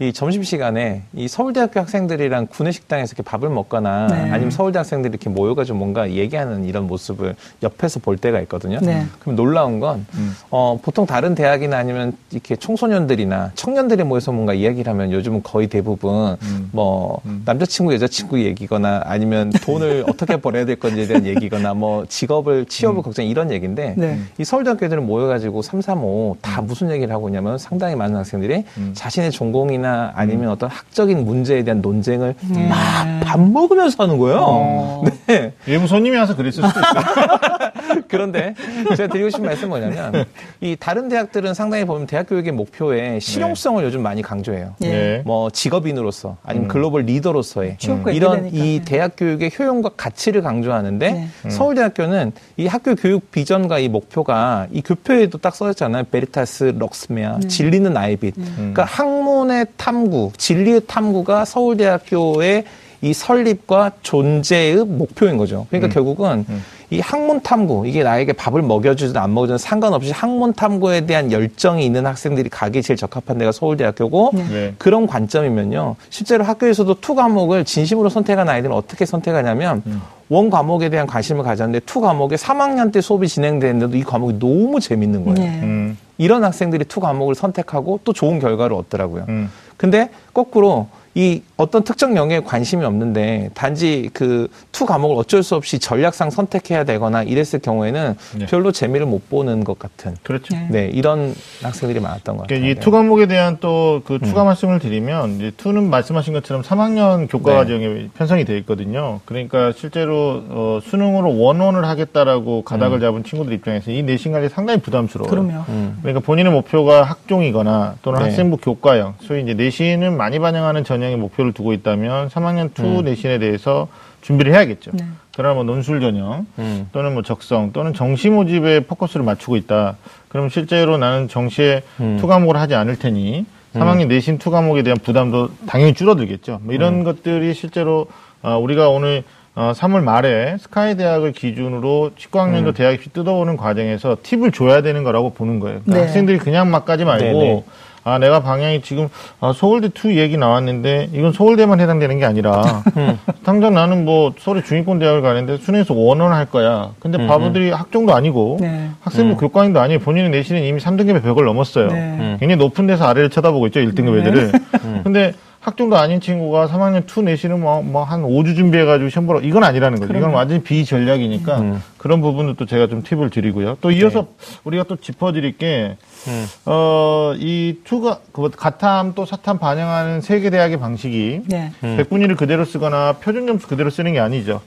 이 점심 시간에 이 서울대학교 학생들이랑 구내식당에서 이렇게 밥을 먹거나 네. 아니면 서울대 학생들이 이렇게 모여가지고 뭔가 얘기하는 이런 모습을 옆에서 볼 때가 있거든요. 네. 그럼 놀라운 건 음. 어, 보통 다른 대학이나 아니면 이렇게 청소년들이나 청년들이 모여서 뭔가 이야기를 하면 요즘은 거의 대부분 음. 뭐 음. 남자친구 여자친구 얘기거나 아니면 돈을 어떻게 벌어야 될 건지에 대한 얘기거나 뭐 직업을 취업을 걱정 이런 얘기인데 네. 이 서울대학교 애들은 모여가지고 3, 3, 5다 무슨 얘기를 하고 있냐면 상당히 많은 학생들이 음. 자신의 전공이나 아니면 어떤 학적인 문제에 대한 논쟁을 네. 막밥 먹으면서 하는 거예요. 어. 네. 외부 손님이 와서 그랬을 수도 있어요. 그런데 제가 드리고 싶은 말씀은 뭐냐면 이 다른 대학들은 상당히 보면 대학 교육의 목표에 실용성을 요즘 많이 강조해요. 예. 네. 뭐 직업인으로서 아니면 음. 글로벌 리더로서의 이런 연계되니까. 이 네. 대학 교육의 효용과 가치를 강조하는데 네. 음. 서울대학교는 이 학교 교육 비전과 이 목표가 이 교표에도 딱 써있잖아요. 베리타스 럭스메아 네. 진리는 아이빗. 음. 그러니까 학문의 탐구, 진리의 탐구가 서울대학교의 이 설립과 존재의 목표인 거죠. 그러니까 음. 결국은 음. 이 학문 탐구, 이게 나에게 밥을 먹여주든 안 먹여주든 상관없이 학문 탐구에 대한 열정이 있는 학생들이 가기 제일 적합한 데가 서울대학교고 네. 네. 그런 관점이면요. 실제로 학교에서도 two 과목을 진심으로 선택한 아이들은 어떻게 선택하냐면 음. one 과목에 대한 관심을 가졌는데 two 과목에 3학년 때 수업이 진행되는데도 이 과목이 너무 재밌는 거예요. 네. 음. 이런 학생들이 two 과목을 선택하고 또 좋은 결과를 얻더라고요. 음. 근데 거꾸로 이 어떤 특정 영역에 관심이 없는데 단지 그 two 과목을 어쩔 수 없이 전략상 선택해야 되거나 이랬을 경우에는 네. 별로 재미를 못 보는 것 같은 그렇죠. 네. 네 이런 학생들이 많았던 것 같아요. 그러니까 이 two 과목에 대한 또 그 음. 추가 말씀을 드리면 이제 two는 말씀하신 것처럼 3학년 교과 네. 과정에 편성이 돼 있거든요. 그러니까 실제로 어, 수능으로 one one을 하겠다라고 가닥을 잡은 친구들 입장에서 이 내신 관리 상당히 부담스러워요. 그러면 음. 그러니까 본인의 목표가 학종이거나 또는 네. 학생부 교과형, 소위 이제 내신을 많이 반영하는 전형의 목표를 두고 있다면 3학년 two 음. 내신에 대해서 준비를 해야겠죠. 네. 그러나 뭐 논술 전형 음. 또는 뭐 적성 또는 정시 모집에 포커스를 맞추고 있다. 그럼 실제로 나는 정시에 음. two 과목을 하지 않을 테니 3학년 내신 two 과목에 대한 부담도 당연히 줄어들겠죠. 뭐 이런 음. 것들이 실제로 어, 우리가 오늘 어, 3월 말에 SKY 대학을 기준으로 19학년도 음. 대학 입시 뜯어오는 과정에서 팁을 줘야 되는 거라고 보는 거예요. 그러니까 네. 학생들이 그냥 막 가지 말고 네네. 아 내가 방향이 지금 아, 서울대 two 얘기 나왔는데 이건 서울대만 해당되는 게 아니라 음. 당장 나는 뭐 서울의 중위권 대학을 가는데 수능에서 one one 할 거야. 근데 음, 바보들이 학종도 아니고 네. 학생부 음. 교과인도 아니에요. 본인의 내신은 이미 3등급의 벽을 넘었어요. 네. 음. 굉장히 높은 데서 아래를 쳐다보고 있죠. 1등급 네. 애들을. 음. 근데 학종도 아닌 친구가 3학년 2 내신은 뭐, 뭐 한 5주 준비해가지고 시험 보러, 이건 아니라는 거죠. 이건. 완전히 비전략이니까 음. 그런 부분도 또 제가 좀 팁을 드리고요. 또 이어서 우리가 또 짚어드릴 게, 음. 어, 이 투가, 그 가탐 또 사탐 반영하는 세계 대학의 방식이 네. 음. 백분위를 그대로 쓰거나 표준 점수 그대로 쓰는 게 아니죠.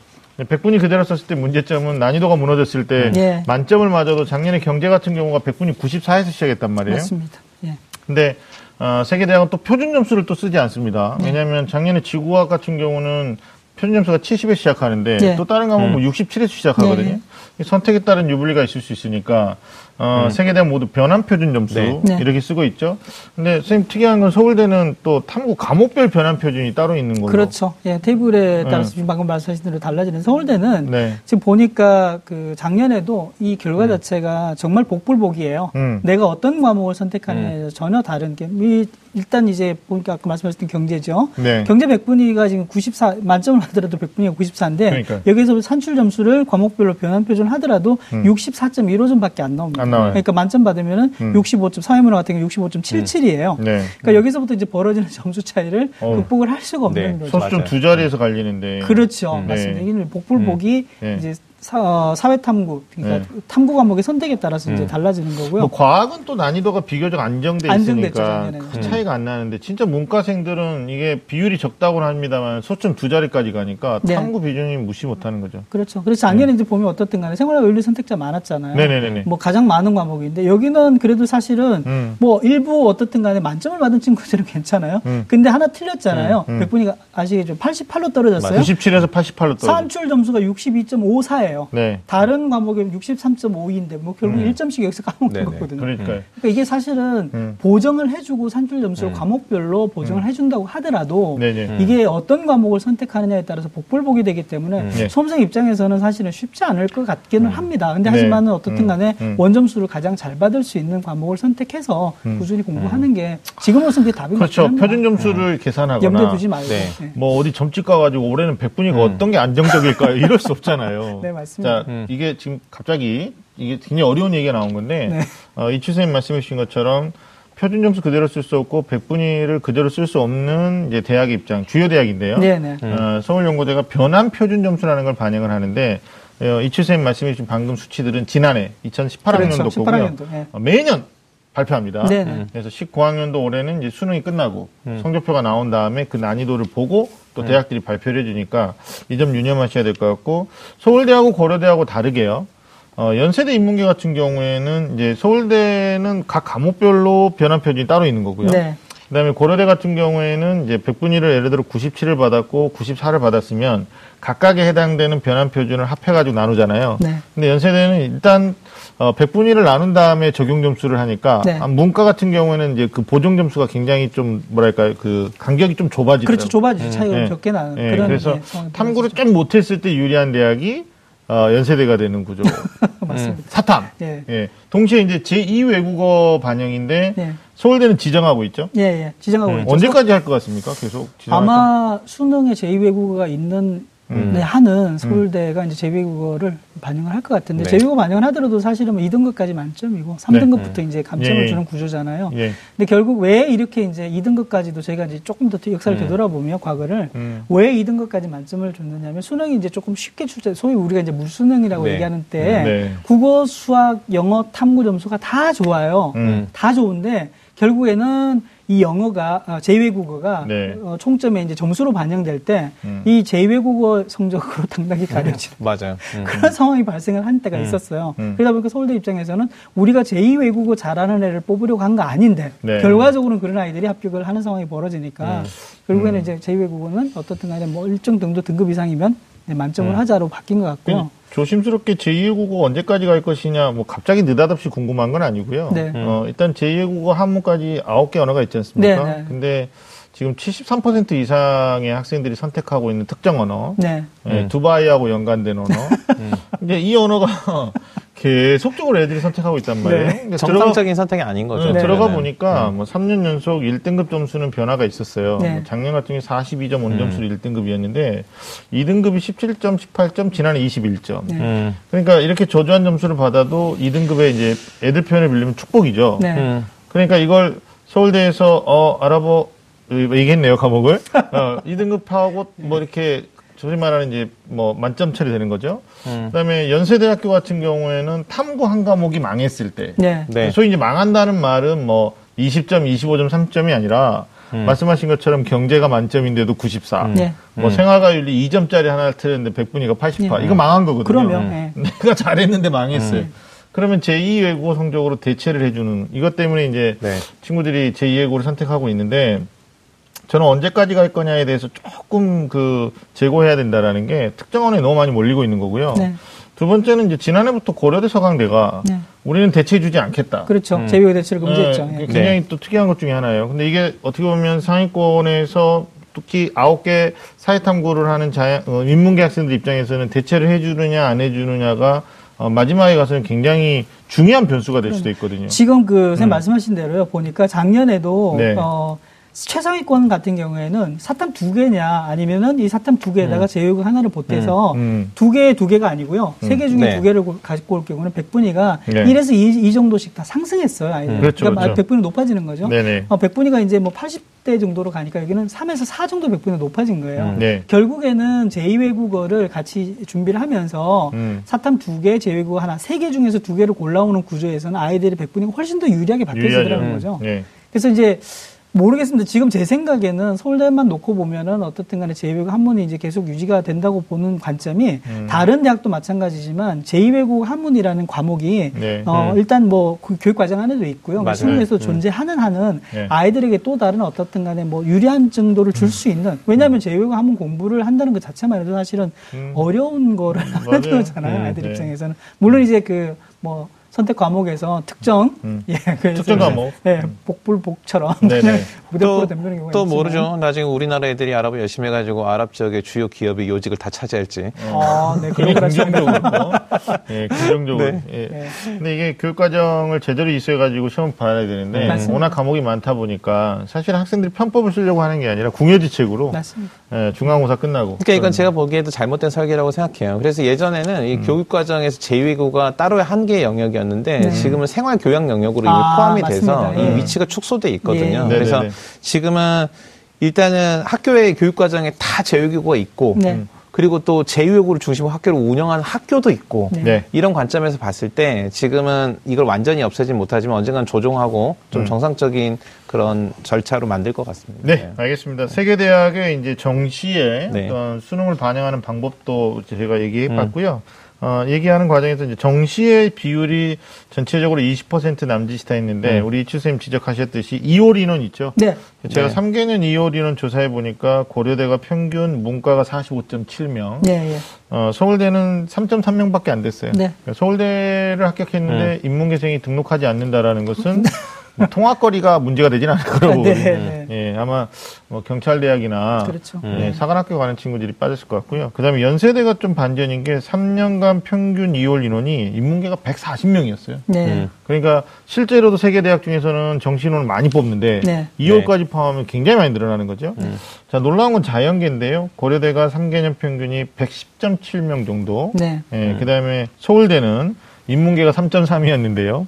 백분위 그대로 썼을 때 문제점은 난이도가 무너졌을 때 예. 만점을 맞아도 작년에 경제 같은 경우가 백분위 94에서 시작했단 말이에요. 맞습니다. 예. 근데 어, 세계대학은 또 표준 점수를 또 쓰지 않습니다. 네. 왜냐하면 작년에 지구과학 같은 경우는 표준 점수가 70에 시작하는데 네. 또 다른 과목은 음. 67에서 시작하거든요. 네. 이 선택에 따른 유불리가 있을 수 있으니까 어, 세계대학 모두 변환 표준 점수 네. 네. 이렇게 쓰고 있죠. 근데 선생님 특이한 건 서울대는 또 탐구 과목별 변환 표준이 따로 있는 걸로. 그렇죠. 예, 테이블에 네. 따라서 지금 방금 말씀하신 대로 달라지는 서울대는 네. 지금 보니까 그 작년에도 이 결과 자체가 정말 복불복이에요. 음. 내가 어떤 과목을 선택하느냐에 전혀 다른 게 이- 일단 이제 보니까 아까 말씀하셨던 경제죠. 네. 경제 100분위가 지금 94 만점을 하더라도 100분위가 94인데 그러니까요. 여기서 산출 점수를 과목별로 변환 표준 하더라도 음. 64.15점밖에 안 나옵니다. 안 나와요. 그러니까 만점 받으면은 음. 65점 사회문화 같은 경우 65.77이에요. 네. 그러니까 여기서 부터 이제 벌어지는 점수 차이를 어. 극복을 할 수가 없는 네. 거죠. 소수점 맞아요. 두 자리에서 갈리는데. 그렇죠. 음. 맞습니다. 네. 이게 복불복이 네. 이제 사, 회 탐구, 그러니까 탐구 과목의 선택에 따라서 이제 달라지는 거고요. 뭐 과학은 또 난이도가 비교적 안정돼 있으니까. 큰 차이가 안 나는데 진짜 문과생들은 이게 비율이 적다고는 합니다만 소점 두 자리까지 가니까 네. 탐구 비중이 무시 못하는 거죠. 그렇죠. 그래서 작년에 이제 보면 어떻든 간에 생활과 윤리 선택자 많았잖아요. 네. 네네네네. 뭐 가장 많은 과목인데 여기는 그래도 사실은 음. 뭐 일부 어떻든 간에 만점을 받은 친구들은 괜찮아요. 음. 근데 하나 틀렸잖아요. 음, 음. 백분이가 아시겠죠? 88로 떨어졌어요. 97에서 88로 떨어져. 산출 점수가 62.54예요. 네. 다른 과목에 63.52인데 뭐 결국 음. 1점씩 여기서 까먹는 네네. 거거든요. 그러니까요. 그러니까 이게 사실은 음. 보정을 해주고 산출 점수를 과목별로 보정을 해준다고 하더라도 네네. 이게 어떤 과목을 선택하느냐에 따라서 복불복이 되기 때문에 네. 수험생 입장에서는 사실은 쉽지 않을 것 같기는 합니다. 근데 네. 하지만은 어떻든 음. 간에 음. 원점수를 가장 잘 받을 수 있는 과목을 선택해서 음. 꾸준히 공부하는 게 지금으로서는 그게 답인 것 그렇죠. 표준 점수를 계산하거나 염두에 두지 말고. 네. 네. 뭐 어디 점집 가가지고 올해는 백분위가 어떤 게 안정적일까요? 이럴 수 없잖아요. 네, 맞 습니다. 자, 음. 이게 지금 갑자기 이게 굉장히 어려운 얘기가 나온 건데 네. 어, 이추 선생님 말씀해 주신 것처럼 표준 점수 그대로 쓸 수 없고 백분위를 그대로 쓸 수 없는 이제 대학의 입장, 주요 대학인데요. 네, 네. 어, 서울연고대가 변환 표준 점수라는 걸 반영을 하는데 어, 이추 선생님 말씀해 주신 방금 수치들은 지난해 2018학년도 그렇죠. 거고요. 18학년도. 네. 어, 매년 발표합니다. 네, 네. 그래서 19학년도 올해는 이제 수능이 끝나고 성적표가 나온 다음에 그 난이도를 보고 또 대학들이 발표를 해주니까 이 점 유념하셔야 될 것 같고 서울대하고 고려대하고 다르게요. 어, 연세대 인문계 같은 경우에는 이제 서울대는 각 과목별로 변환 표준이 따로 있는 거고요. 네. 그다음에 고려대 같은 경우에는 이제 100분위를 예를 들어 97을 받았고 94를 받았으면 각각에 해당되는 변환 표준을 합해가지고 나누잖아요. 네. 근데 연세대는 일단 어, 100분위를 나눈 다음에 적용 점수를 하니까 네. 아, 문과 같은 경우에는 이제 그 보정 점수가 굉장히 좀 뭐랄까요 그 간격이 좀 좁아지더라고요. 그렇죠. 좁아지죠. 차이가 네. 적게 나는 예, 그런 그래서 예, 탐구를. 좀 못했을 때 유리한 대학이 어, 연세대가 되는 구조. 맞습니다. 사탐. 예. 예. 동시에 이제 제2 외국어 반영인데 예. 서울대는 지정하고 있죠. 예, 예. 지정하고 있죠. 음. 언제까지 할 것 같습니까? 계속 지정할까? 아마 수능에 제2 외국어가 있는 음. 네, 하는 서울대가 이제 제2외국어를 반영을 할 것 같은데 네. 제2외국어 반영을 하더라도 사실은 뭐 2등급까지 만점이고 3등급부터 이제 감점을 예. 주는 구조잖아요. 예. 근데 결국 왜 이렇게 이제 2등급까지도 저희가 이제 조금 더 역사를 음. 되돌아보면 과거를 음. 왜 2등급까지 만점을 줬느냐면 수능이 이제 조금 쉽게 출제, 소위 우리가 이제 물수능이라고 네. 얘기하는 때 네. 국어, 수학, 영어, 탐구 점수가 다 좋아요. 음. 다 좋은데 결국에는 이 영어가 아, 제2외국어가 네. 어, 총점에 이제 점수로 반영될 때 음. 이 제2외국어 성적으로 당당히 가려지는 맞아요. 음. 그런 상황이 발생을 한 때가 있었어요. 음. 그러다 보니까 서울대 입장에서는 우리가 제2외국어 잘하는 애를 뽑으려고 한 거 아닌데 네. 결과적으로는 그런 아이들이 합격을 하는 상황이 벌어지니까 음. 결국에는 이제 제2외국어는 어떻든 간에 뭐 일정 정도 등급 이상이면 네, 만점을 음. 하자로 바뀐 것 같고요. 조심스럽게 제2외국어 언제까지 갈 것이냐, 뭐 갑자기 느닷없이 궁금한 건 아니고요. 네. 어, 일단 제2외국어 한문까지 9개 언어가 있지 않습니까? 네, 네. 근데 지금 73% 이상의 학생들이 선택하고 있는 특정 언어, 네. 예, 음. 두바이하고 연관된 언어. 이제 이 언어가 계속 적으로 애들이 선택하고 있단 말이에요. 네. 정상적인 선택이 아닌 들어가, 거죠. 네, 들어가 네. 보니까 뭐 3년 연속 1등급 점수는 변화가 있었어요. 네. 뭐 작년 같은 경우에 42.5 음. 점수로 1등급이었는데 2등급이 17점, 18점, 지난해 21점. 네. 음. 그러니까 이렇게 저조한 점수를 받아도 2등급에 이제 애들 표현을 빌리면 축복이죠. 네. 음. 그러니까 이걸 서울대에서 어 알아보 얘기했네요 과목을 어, 2등급하고 뭐 이렇게 소위 말하는 이제 뭐 만점 처리되는 거죠. 음. 그다음에 연세대학교 같은 경우에는 탐구 한 과목이 망했을 때 네. 네. 소위 이제 망한다는 말은 뭐 20점, 25점, 3점이 아니라 음. 말씀하신 것처럼 경제가 만점인데도 94. 음. 네. 뭐 음. 생활과윤리 2점짜리 하나를 틀렸는데 100분위가 88. 이거 망한 거거든요. 그러면 음. 네. 내가 잘했는데 망했어요. 음. 그러면 제2 외국어 성적으로 대체를 해주는 이것 때문에 이제 네. 친구들이 제2 외국어를 선택하고 있는데 저는 언제까지 갈 거냐에 대해서 조금 그 재고해야 된다라는 게 특정 언어에 너무 많이 몰리고 있는 거고요. 네. 두 번째는 이제 지난해부터 고려대 서강대가 네. 우리는 대체해주지 않겠다. 그렇죠. 음. 제2외국어 대체를 금지했죠. 네, 예. 굉장히 또 특이한 것 중에 하나예요. 근데 이게 어떻게 보면 상위권에서 특히 아홉 개 사회탐구를 하는 자, 어, 인문계 학생들 입장에서는 대체를 해주느냐 안 해주느냐가 어, 마지막에 가서는 굉장히 중요한 변수가 될 수도 있거든요. 지금 그 선생님 말씀하신 대로요. 보니까 작년에도 네. 어 최상위권 같은 경우에는 사탐 두 개냐 아니면은 이 사탐 두 개에다가 제외국 하나를 보태서 음. 두 개, 두 개가 아니고요. 세개 중에 네. 두 개를 고- 가지고 올 경우는 백분위가 네. 1에서 2, 정도씩 다 상승했어요. 아이들. 음. 그렇죠, 그러니까 그렇죠. 백분위 높아지는 거죠. 네네. 어, 백분위가 이제 뭐 80대 정도로 가니까 여기는 3에서 4 정도 백분위가 높아진 거예요. 음. 네. 결국에는 제2외국어를 같이 준비를 하면서 음. 사탐 두 개, 제2외국어 하나, 세 개 중에서 두 개를 골라오는 구조에서는 아이들의 백분위가 훨씬 더 유리하게 바뀌어지더라는. 거죠. 네. 그래서 이제 모르겠습니다. 지금 제 생각에는 서울대만 놓고 보면은 어떻든 간에 제2외국 한문이 이제 계속 유지가 된다고 보는 관점이 음. 다른 대학도 마찬가지지만 제2외국 한문이라는 과목이 네. 어, 음. 일단 뭐 그 교육 과정 안에도 있고요. 맞아요. 수능에서 음. 존재하는 한은 네. 아이들에게 또 다른 어떻든 간에 뭐 유리한 정도를 줄 수 있는 왜냐하면 제2외국 한문 공부를 한다는 것 자체만 해도 사실은 음. 어려운 거를 하는. 거잖아요. 음, 아이들 네. 입장에서는. 물론 이제 그뭐 선택 과목에서 특정 음. 예, 그래서 특정 과목. 예, 복불복처럼 네네. 그냥 또, 덤비는 경우가 또 있지만. 모르죠. 나중에 우리나라 애들이 아랍어 열심히 해가지고 아랍 지역의 주요 기업의 요직을 다 차지할지. 아, 네, 그런 그런 긍정적으로. 예, 긍정적으로. 네. 예. 네. 근데 이게 교육 과정을 제대로 이수해가지고 시험 봐야 되는데, 네, 맞습니다. 워낙 과목이 많다 보니까, 사실 학생들이 편법을 쓰려고 하는 게 아니라 궁여지책으로, 맞습니다. 예, 중간고사 끝나고. 그러니까 이건 제가 보기에도 잘못된 설계라고 생각해요. 그래서 예전에는 음. 이 교육 과정에서 제2외국어가 따로의 한 개의 영역이었는데 네. 지금은 생활 교양 영역으로 이미 아, 포함이 맞습니다. 돼서 예. 이 위치가 축소돼 있거든요. 예. 그래서 네네네. 지금은 일단은 학교의 교육 과정에 다 제2외국어가 있고 네. 음. 그리고 또 제2외국어를 중심으로 학교를 운영하는 학교도 있고 네. 네. 이런 관점에서 봤을 때 지금은 이걸 완전히 없애진 못하지만 언젠간 조정하고 좀 음. 정상적인 그런 절차로 만들 것 같습니다. 네, 알겠습니다. 세계 대학의 이제 정시에 네. 어떤 수능을 반영하는 방법도 제가 얘기해 음. 봤고요. 어, 얘기하는 과정에서 이제 정시의 비율이 전체적으로 20% 남짓이다 했는데, 음. 우리 이추 선생님 지적하셨듯이 2월 인원 있죠? 네. 제가 네. 3개년 2월 인원 조사해 보니까 고려대가 평균 문과가 45.7명, 네, 예. 어, 서울대는 3.3명밖에 안 됐어요. 네. 그러니까 서울대를 합격했는데 음. 인문계생이 등록하지 않는다라는 것은 뭐 통학거리가 문제가 되진 않을 거라고. 네, 네. 예, 아마 뭐 경찰대학이나 그렇죠. 음. 예, 사관학교 가는 친구들이 빠졌을 것 같고요. 그다음에 연세대가 좀 반전인 게 3년간 평균 2월 인원이 인문계가 140명이었어요. 네. 음. 그러니까 실제로도 세계 대학 중에서는 정시인원을 많이 뽑는데 네. 2월까지 포함하면 굉장히 많이 늘어나는 거죠. 음. 자 놀라운 건 자연계인데요. 고려대가 3개년 평균이 110.7명 정도. 네. 예, 음. 그다음에 서울대는 인문계가 3.3이었는데요.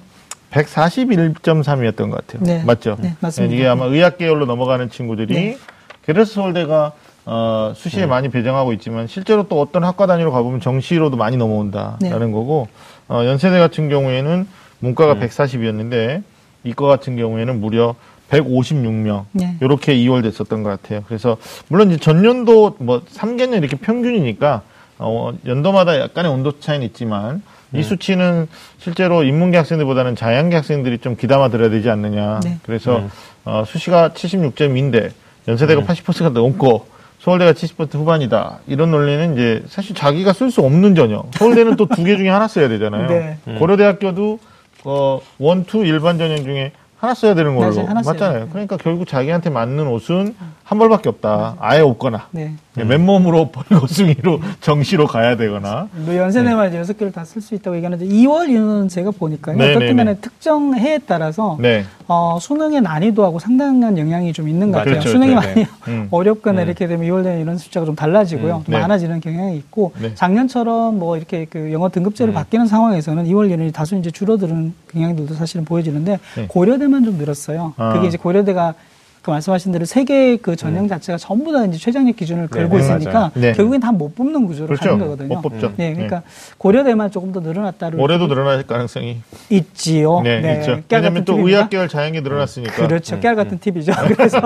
141.3이었던 것 같아요. 네. 맞죠? 네, 맞습니다. 이게 아마 의학 계열로 넘어가는 친구들이 네. 그래서 서울대가 어, 수시에 음. 많이 배정하고 있지만 실제로 또 어떤 학과 단위로 가보면 정시로도 많이 넘어온다라는 네. 거고 어, 연세대 같은 경우에는 문과가 음. 140이었는데 이과 같은 경우에는 무려 156명 네. 이렇게 2월 됐었던 것 같아요. 그래서 물론 이제 전년도 뭐 3개년 이렇게 평균이니까 어, 연도마다 약간의 온도 차이는 있지만 네. 이 수치는 실제로 인문계 학생들보다는 자연계 학생들이 좀 귀담아 들어야 되지 않느냐. 네. 그래서 음. 어, 수시가 76점인데 연세대가 80%가 넘고 서울대가 70% 후반이다. 이런 논리는 이제 사실 자기가 쓸 수 없는 전형. 서울대는 또 두 개 중에 하나 써야 되잖아요. 네. 음. 고려대학교도 어, one, two 일반 전형 중에 하나 써야 되는 걸로 맞아요. 맞잖아요. 돼요. 그러니까 결국 자기한테 맞는 옷은 한 벌밖에 없다. 아예 없거나 네. 네, 맨몸으로 벌거숭이로 정시로 가야 되거나. 뭐 연세대만 이제 여섯 개를 다 쓸 수 있다고 얘기하는데 이월 인원은 제가 보니까요. 네, 네, 간에 네. 특정 해에 따라서 네. 어, 수능의 난이도하고 상당한 영향이 좀 있는 것. 같아요. 그렇죠, 수능이 그렇죠. 많이 음. 어렵거나 음. 이렇게 되면 이월되는 이런 숫자가 좀 달라지고요. 음, 좀 네. 많아지는 경향이 있고 네. 작년처럼 뭐 이렇게 그 영어 등급제로 음. 바뀌는 상황에서는 이월 인원이 다소 이제 줄어드는 경향들도 사실은 보여지는데 네. 고려대만 좀 늘었어요. 아. 그게 이제 고려대가 그 말씀하신 대로 세계 그 전형 자체가 전부 다 이제 최장력 기준을 네, 걸고 네, 있으니까. 네. 결국엔 다 못 뽑는 구조로 그렇죠. 가는 거거든요. 못 뽑죠. 네, 그러니까 고려대만 조금 더 늘어났다를 올해도 늘어날 가능성이 있지요. 네, 있죠. 깨알 왜냐하면 또 팁입니다. 의학 계열 자연계 늘어났으니까. 그렇죠. 깨알 같은 팁이죠. 그래서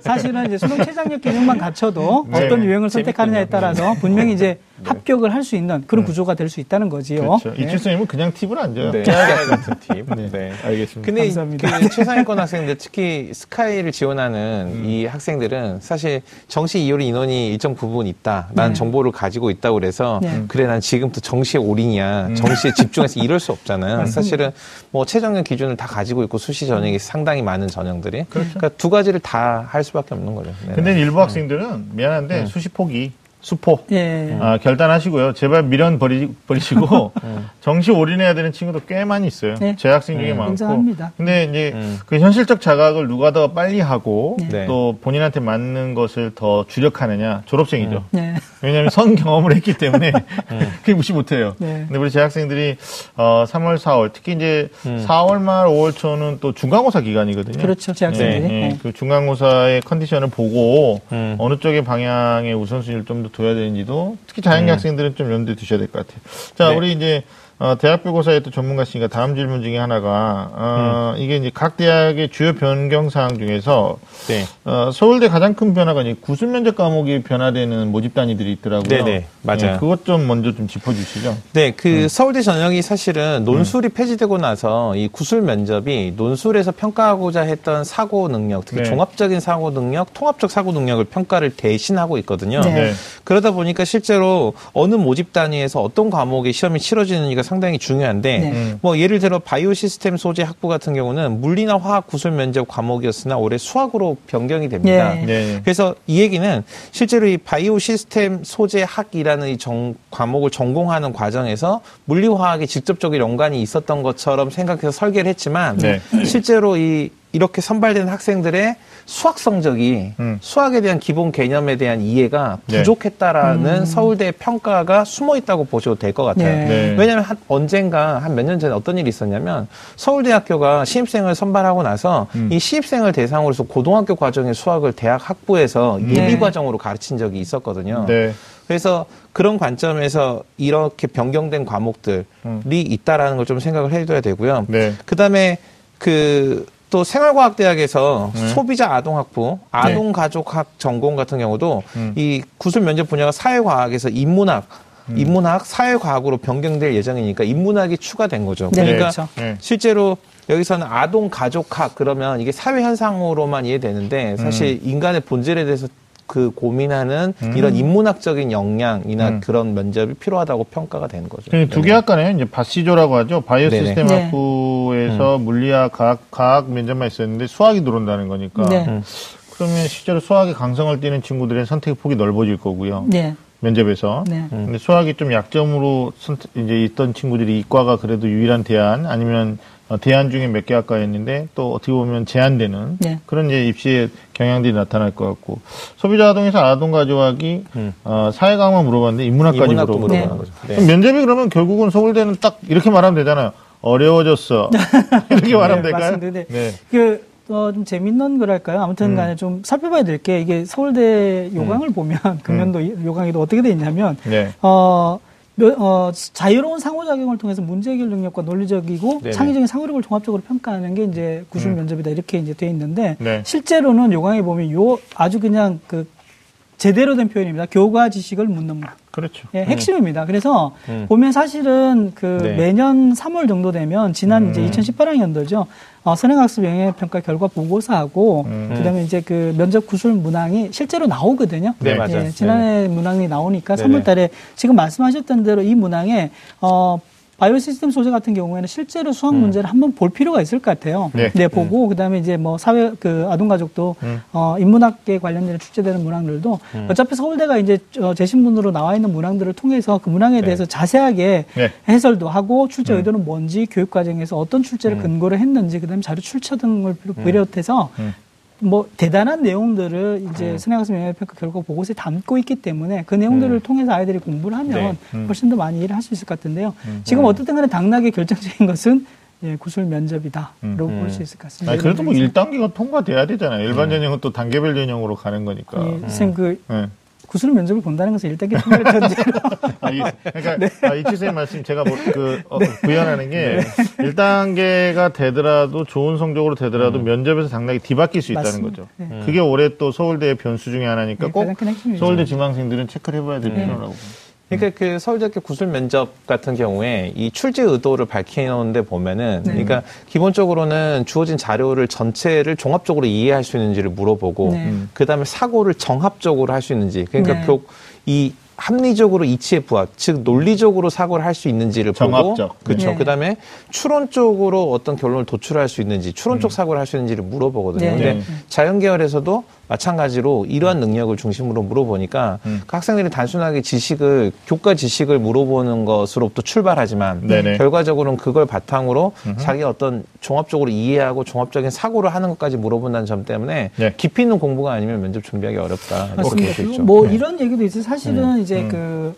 사실은 이제 수능 최장력 기능만 갖춰도 네. 어떤 유형을 선택하느냐에 따라서 분명히 이제 합격을 할 수 있는 그런 구조가 될 수 있다는 거지요. 그렇죠. 네. 이철 선생님은 그냥 팁을 안 줘요. 네. 깨알 같은 팁. 네. 네. 알겠습니다. 근데 이- 감사합니다. 그 최상위권 학생들 특히 스카이를 지원하는 음. 이 학생들은 사실 정시 이월 인원이 일정 부분 있다. 라는 네. 정보를 가지고 있다고 그래서 네. 그래 난 지금부터 정시에 올인이야. 음. 정시에 집중해서 이럴 수 없잖아요. 맞습니다. 사실은 뭐 최저학년 기준을 다 가지고 있고 수시 전형이 상당히 많은 전형들이. 그렇죠. 그러니까 두 가지를 다 할 수밖에 없는 거죠. 네. 근데 일부 학생들은 미안한데 수시 포기. 수포. 예. 아, 결단하시고요. 제발 미련 버리, 버리시고 정시 올인해야 되는 친구도 꽤 많이 있어요. 네. 재학생 중에 많고. 인정합니다. 근데 이제 음. 그 현실적 자각을 누가 더 빨리 하고 네. 또 본인한테 맞는 것을 더 주력하느냐 졸업생이죠. 네. 왜냐하면 선 경험을 했기 때문에 그게 무시 못해요. 네. 근데 우리 재학생들이 어, 3월, 4월 특히 이제 음. 4월 말, 5월 초는 또 중간고사 기간이거든요. 그렇죠. 재학생들이. 네, 네. 네. 그 중간고사의 컨디션을 보고 음. 어느 쪽의 방향에 우선순위를 좀더 둬야 되는지도 특히 자연계 학생들은 좀 염두에 두셔야 될 것 같아요. 자, 네. 우리 이제 어, 대학교고사의 또 전문가시니까 다음 질문 중에 하나가 어, 이게 이제 각 대학의 주요 변경 사항 중에서 네. 어, 서울대 가장 큰 변화가 이제 구술 면접 과목이 변화되는 모집 단위들이 있더라고요. 네네, 맞아요. 네, 그것 좀 먼저 좀 짚어주시죠. 네, 그 서울대 전형이 사실은 논술이 폐지되고 나서 이 구술 면접이 논술에서 평가하고자 했던 사고 능력, 특히 네. 종합적인 사고 능력, 통합적 사고 능력을 평가를 대신하고 있거든요. 네. 네. 그러다 보니까 실제로 어느 모집 단위에서 어떤 과목의 시험이 치러지는지가 상당히 중요한데 네. 음. 뭐 예를 들어 바이오 시스템 소재 학부 같은 경우는 물리나 화학 구술 면접 과목이었으나 올해 수학으로 변경이 됩니다. 예. 네. 그래서 이 얘기는 실제로 이 바이오 시스템 소재 학이라는 이 정, 과목을 전공하는 과정에서 물리 화학이 직접적인 연관이 있었던 것처럼 생각해서 설계를 했지만 네. 실제로 이 이렇게 선발된 학생들의 수학 성적이 음. 수학에 대한 기본 개념에 대한 이해가 네. 부족했다라는 음. 서울대 평가가 숨어 있다고 보셔도 될 것 같아요. 네. 네. 왜냐하면 한 언젠가 한 몇 년 전에 어떤 일이 있었냐면 서울대학교가 신입생을 선발하고 나서 음. 이 신입생을 대상으로서 고등학교 과정의 수학을 대학 학부에서 예비 네. 과정으로 가르친 적이 있었거든요. 네. 그래서 그런 관점에서 이렇게 변경된 과목들이 음. 있다라는 걸 좀 생각을 해둬야 되고요. 네. 그다음에 그 또 생활과학대학에서 네. 소비자 아동학부, 아동가족학 전공 같은 경우도 음. 이 구술 면접 분야가 사회과학에서 인문학, 음. 인문학, 사회과학으로 변경될 예정이니까 인문학이 추가된 거죠. 네, 그러니까 그렇죠. 네. 실제로 여기서는 아동 가족학 그러면 이게 사회 현상으로만 이해되는데 사실 인간의 본질에 대해서 그 고민하는 음. 이런 인문학적인 역량이나 음. 그런 면접이 필요하다고 평가가 되는 거죠. 두 개 학과네요. 이제 바시조라고 하죠. 바이오 네네. 시스템 네. 학부에서 물리학, 과학, 과학 면접만 있었는데 수학이 들어온다는 거니까. 네. 음. 그러면 실제로 수학에 강성을 띠는 친구들의 선택의 폭이 넓어질 거고요. 네. 면접에서. 네. 음. 근데 수학이 좀 약점으로 선택- 이제 있던 친구들이 이과가 그래도 유일한 대안 아니면 어, 대안 중에 몇개 학과였는데 또 어떻게 보면 제한되는 네. 그런 이제 입시의 경향들이 나타날 것 같고 소비자 아동에서 아동 가족학이 음. 어, 사회 과학만 물어봤는데 인문학까지 물어보는 네. 거죠. 그럼 네. 면접이 그러면 결국은 서울대는 딱 이렇게 말하면 되잖아요. 어려워졌어. 이렇게 말하면 네, 될까요? 맞습니다. 네. 네. 그, 어, 좀 재밌는 거랄까요? 아무튼 음. 간에 좀 살펴봐야 될 게 이게 서울대 요강을 보면, 금년도 요강에도 어떻게 돼 있냐면, 네. 어, 몇- 어, 자유로운 상호작용을 통해서 문제 해결 능력과 논리적이고 네네. 창의적인 사고력을 종합적으로 평가하는 게 이제 구술 음. 면접이다 이렇게 이제 돼 있는데 네. 실제로는 요강에 보면 요 아주 그냥 그 제대로 된 표현입니다. 교과 지식을 묻는 문. 그렇죠. 예, 핵심입니다. 그래서 음. 보면 사실은 그 네. 매년 3월 정도 되면 지난 이제 음. 2018학년도죠. 어, 선행학습 영향평가 결과 보고서하고 음. 그다음에 이제 그 면접 구술 문항이 실제로 나오거든요. 네, 네. 맞아요. 예, 지난해 문항이 나오니까 네네. 3월 달에 지금 말씀하셨던 대로 이 문항에 어 바이오 시스템 소재 같은 경우에는 실제로 수학 음. 문제를 한번 볼 필요가 있을 것 같아요. 네. 보고 그다음에 이제 뭐 사회 그 아동 가족도 음. 어 인문학계 관련된 출제되는 문항들도 음. 어차피 서울대가 이제 어, 재신문으로 나와 있는 문항들을 통해서 그 문항에 네. 대해서 자세하게 네. 해설도 하고 출제 음. 의도는 뭔지 교육 과정에서 어떤 출제를 음. 근거로 했는지 그다음에 자료 출처 등을 비롯해서 음. 뭐 대단한 내용들을 이제 음. 선행학습 영향평가 결과 보고서에 담고 있기 때문에 그 내용들을 음. 통해서 아이들이 공부를 하면 네. 음. 훨씬 더 많이 일을 할 수 있을 것 같은데요. 음. 지금 음. 어떻든 간에 당락의 결정적인 것은 예, 구술 면접이다라고 음. 볼 음. 수 있을 것 같습니다. 아니, 그래도 뭐 이런 1단계가 통과돼야 되잖아요. 일반 음. 전형은 또 단계별 전형으로 가는 거니까. 예, 선생님 그 네. 구술 면접을 본다는 것은 일단계 통과를 전제로 아, 이, 그러니까 네. 아, 이치선님 말씀 제가 뭐, 그 어, 구현하는 게 1단계가 되더라도 좋은 성적으로 되더라도 면접에서 당락이 뒤바뀔 수 있다는 맞습니다. 거죠. 네. 그게 올해 또 서울대의 변수 중에 하나니까 네, 꼭. 서울대 지망생들은 체크를 해봐야 될 네. 필요라고. 그러니까 그 서울대학교 구술 면접 같은 경우에 이 출제 의도를 밝히는데 보면은 네. 그러니까 기본적으로는 주어진 자료를 전체를 종합적으로 이해할 수 있는지를 물어보고 네. 음. 그다음에 사고를 정합적으로 할 수 있는지 그러니까 네. 교, 이 합리적으로 이치에 부합, 즉 논리적으로 사고를 할 수 있는지를 정합적. 보고 그렇죠. 네. 그다음에 추론적으로 어떤 결론을 도출할 수 있는지 추론적 사고를 할 수 있는지를 물어보거든요. 네. 근데 네. 자연 계열에서도 마찬가지로 이러한 능력을 중심으로 물어보니까 음. 그 학생들이 단순하게 지식을 교과 지식을 물어보는 것으로부터 출발하지만 네네. 결과적으로는 그걸 바탕으로 자기가 어떤 종합적으로 이해하고 종합적인 사고를 하는 것까지 물어본다는 점 때문에 네. 깊이 있는 공부가 아니면 면접 준비하기 어렵다 이렇게 맞습니다. 볼수 있죠. 뭐 네. 이런 얘기도 있어요. 사실은 이제 음. 그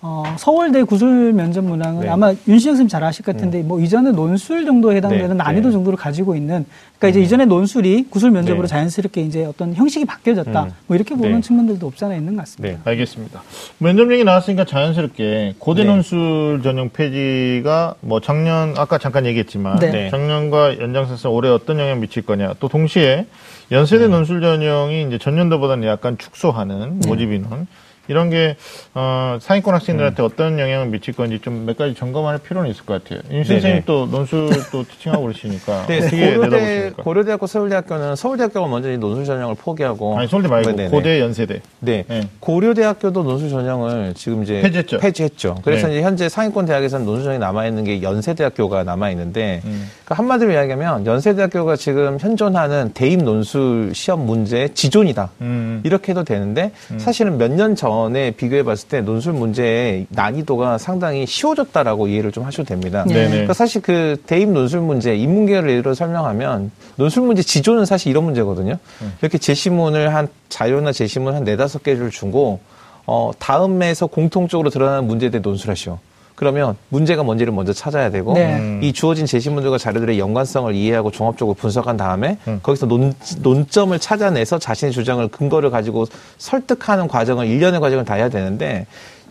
어, 서울대 구술 면접 문항은 네. 아마 윤신영 선생님 잘 아실 것 같은데 뭐 이전에 논술 정도에 해당되는 네, 난이도 네. 정도를 가지고 있는 그러니까 이제 이전에 논술이 구술 면접으로 네. 자연스럽게 이제 어떤 형식이 바뀌어졌다. 음. 뭐 이렇게 보는 네. 측면들도 없지 않아 있는 것 같습니다. 네. 알겠습니다. 면접 얘기 나왔으니까 자연스럽게 고대 네. 논술 전형 폐지가 뭐 작년 아까 잠깐 얘기했지만 네. 네. 작년과 연장선에서 올해 어떤 영향 미칠 거냐. 또 동시에 연세대 음. 논술 전형이 이제 전년도보다는 약간 축소하는 네. 모집 인원 이런 게 어, 상위권 음. 학생들한테 어떤 영향을 미칠 건지 좀 몇 가지 점검할 필요는 있을 것 같아요. 윤 네네. 선생님 또 논술 또 티칭하고 그러시니까 네, 어떻게 고려대? 고려대학교 서울대학교는 서울대학교가 먼저 이 논술 전형을 포기하고 아니 서울대 말고 네네네. 고대 연세대. 네. 네. 고려대학교도 논술 전형을 지금 이제 폐지했죠. 폐지했죠. 그래서 네. 이제 현재 상위권 대학에서는 논술 전형이 남아 있는 게 연세대학교가 남아 있는데 음. 그러니까 한마디로 이야기하면 연세대학교가 지금 현존하는 대입 논술 시험 문제의 지존이다. 음. 이렇게 해도 되는데 사실은 몇 년 전에 비교해 봤을 때 논술 문제의 난이도가 상당히 쉬워졌다라고 이해를 좀 하셔도 됩니다. 네. 그러니까 사실 그 대입 논술 문제, 인문계를 예로 설명하면 논술 문제 지조는 사실 이런 문제거든요. 이렇게 제시문을 한 자료나 제시문 한 네다섯 개를 주고 어 다음에서 공통적으로 드러나는 문제에 대해 논술하시오. 그러면 문제가 뭔지를 먼저 찾아야 되고 네. 음. 이 주어진 제시문들과 자료들의 연관성을 이해하고 종합적으로 분석한 다음에 음. 거기서 논, 논점을 찾아내서 자신의 주장을 근거를 가지고 설득하는 과정을 일련의 과정을 다 해야 되는데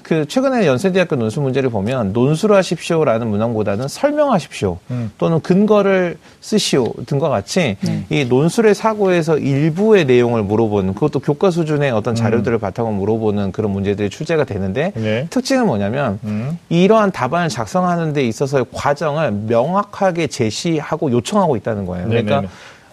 그 최근에 연세대학교 논술 문제를 보면 논술하십시오라는 문항보다는 설명하십시오 음. 또는 근거를 쓰시오 등과 같이 이 논술의 사고에서 일부의 내용을 물어보는 그것도 교과 수준의 어떤 자료들을 바탕으로 물어보는 그런 문제들이 출제가 되는데 네. 특징은 뭐냐면 음. 이러한 답안을 작성하는 데 있어서의 과정을 명확하게 제시하고 요청하고 있다는 거예요. 그러니까 네네네.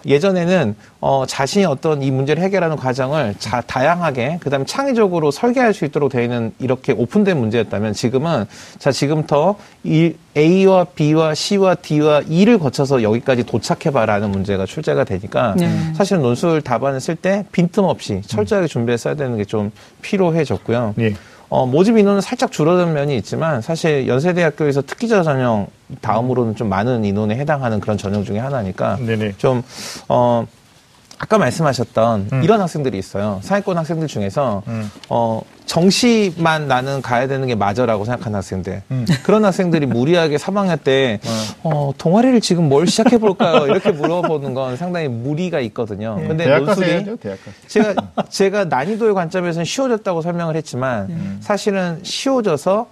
예전에는 어, 자신이 어떤 이 문제를 해결하는 과정을 자, 다양하게 그다음에 창의적으로 설계할 수 있도록 되어 있는 이렇게 오픈된 문제였다면 지금은 자 지금부터 이 A와 B와 C와 D와 E를 거쳐서 여기까지 도착해봐라는 문제가 출제가 되니까 네. 사실 논술 답안을 쓸 때 빈틈 없이 철저하게 준비해서 써야 되는 게 좀 필요해졌고요. 예. 어, 모집 인원은 살짝 줄어든 면이 있지만 사실 연세대학교에서 특기자 전형 다음으로는 좀 많은 인원에 해당하는 그런 전형 중에 하나니까 네네. 좀 어, 아까 말씀하셨던 음. 이런 학생들이 있어요. 상위권 학생들 중에서 음. 어, 정시만 나는 가야 되는 게 맞아라고 생각하는 학생들. 음. 그런 학생들이 무리하게 3학년 때 어, 동아리를 지금 뭘 시작해 볼까요? 이렇게 물어보는 건 상당히 무리가 있거든요. 근데 네. 가서 논술이. 제가 제가 난이도의 관점에서는 쉬워졌다고 설명을 했지만 사실은 쉬워져서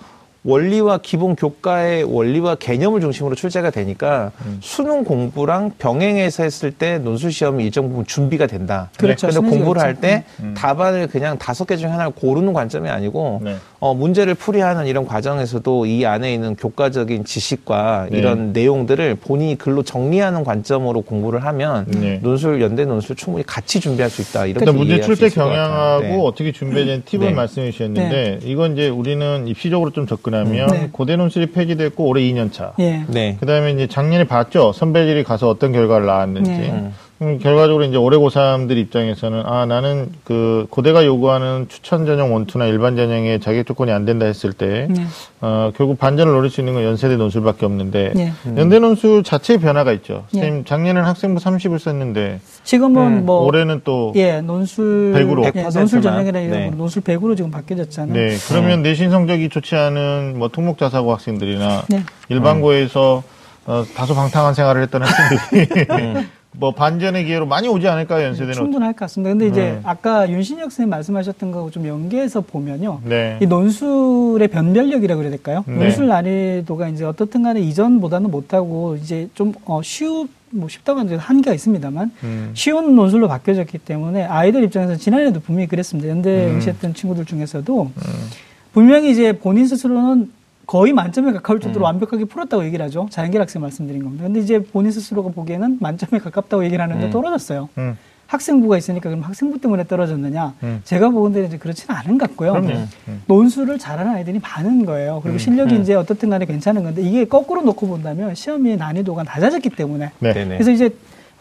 원리와 기본 교과의 원리와 개념을 중심으로 출제가 되니까 수능 공부랑 병행해서 했을 때 논술 시험이 일정 부분 준비가 된다. 그렇죠. 근데 공부를 심해지겠죠. 할때 답안을 그냥 다섯 개 중에 하나를 고르는 관점이 아니고 네. 어, 문제를 풀이하는 이런 과정에서도 이 안에 있는 교과적인 지식과 네. 이런 내용들을 본인이 글로 정리하는 관점으로 공부를 하면 네. 논술 연대 논술 충분히 같이 준비할 수 있다. 이렇게 일단 문제 이해할 출제. 경향하고 네. 어떻게 준비된 팁을 네. 말씀해 주셨는데 이건 이제 우리는 입시적으로 좀 접근하면 네. 고대 논술이 폐지됐고 올해 2년 차. 예. 네. 그다음에 이제 작년에 봤죠. 선배들이 가서 어떤 결과를 나왔는지. 네. 음. 음, 결과적으로 이제 올해 고3들 입장에서는 아 나는 그 고대가 요구하는 추천 전형 원투나 일반 전형에 자격 조건이 안 된다 했을 때 네. 어, 결국 반전을 노릴 수 있는 건 연세대 논술밖에 없는데 네. 연대 논술 자체의 변화가 있죠. 네. 선생님 작년에는 학생부 30을 썼는데 지금은 음, 뭐 올해는 또 예, 논술 100으로. 예, 100% 논술 만. 전형이라 이런 네. 거 논술 100으로 지금 바뀌어졌잖아요. 네, 그러면 내신 성적이 좋지 않은 뭐 특목자사고 학생들이나 네. 일반고에서 어, 다소 방탕한 생활을 했던 학생들이 뭐 반전의 기회로 많이 오지 않을까요, 연세대는? 충분할 것 같습니다. 근데 이제 네. 아까 윤신혁 선생님 말씀하셨던 거하고 좀 연계해서 보면요. 네. 이 논술의 변별력이라고 그래야 될까요? 네. 논술 난이도가 이제 어떻든 간에 이전보다는 못하고 이제 좀 어, 쉬우, 뭐 쉽다고 하는 한계가 있습니다만 음. 쉬운 논술로 바뀌어졌기 때문에 아이들 입장에서 지난해도 분명히 그랬습니다. 연대 음. 응시했던 친구들 중에서도 분명히 이제 본인 스스로는 거의 만점에 가까울 정도로 완벽하게 풀었다고 얘기를 하죠. 자연계 학생 말씀드린 겁니다. 근데 이제 본인 스스로가 보기에는 만점에 가깝다고 얘기를 하는데 떨어졌어요. 음. 학생부가 있으니까 그럼 학생부 때문에 떨어졌느냐? 음. 제가 보건대는 이제 그렇지는 않은 것 같고요. 그럼요. 음. 논술을 잘하는 아이들이 많은 거예요. 그리고 실력이 이제 어떻든 간에 괜찮은 건데 이게 거꾸로 놓고 본다면 시험의 난이도가 낮아졌기 때문에 네. 네네. 그래서 이제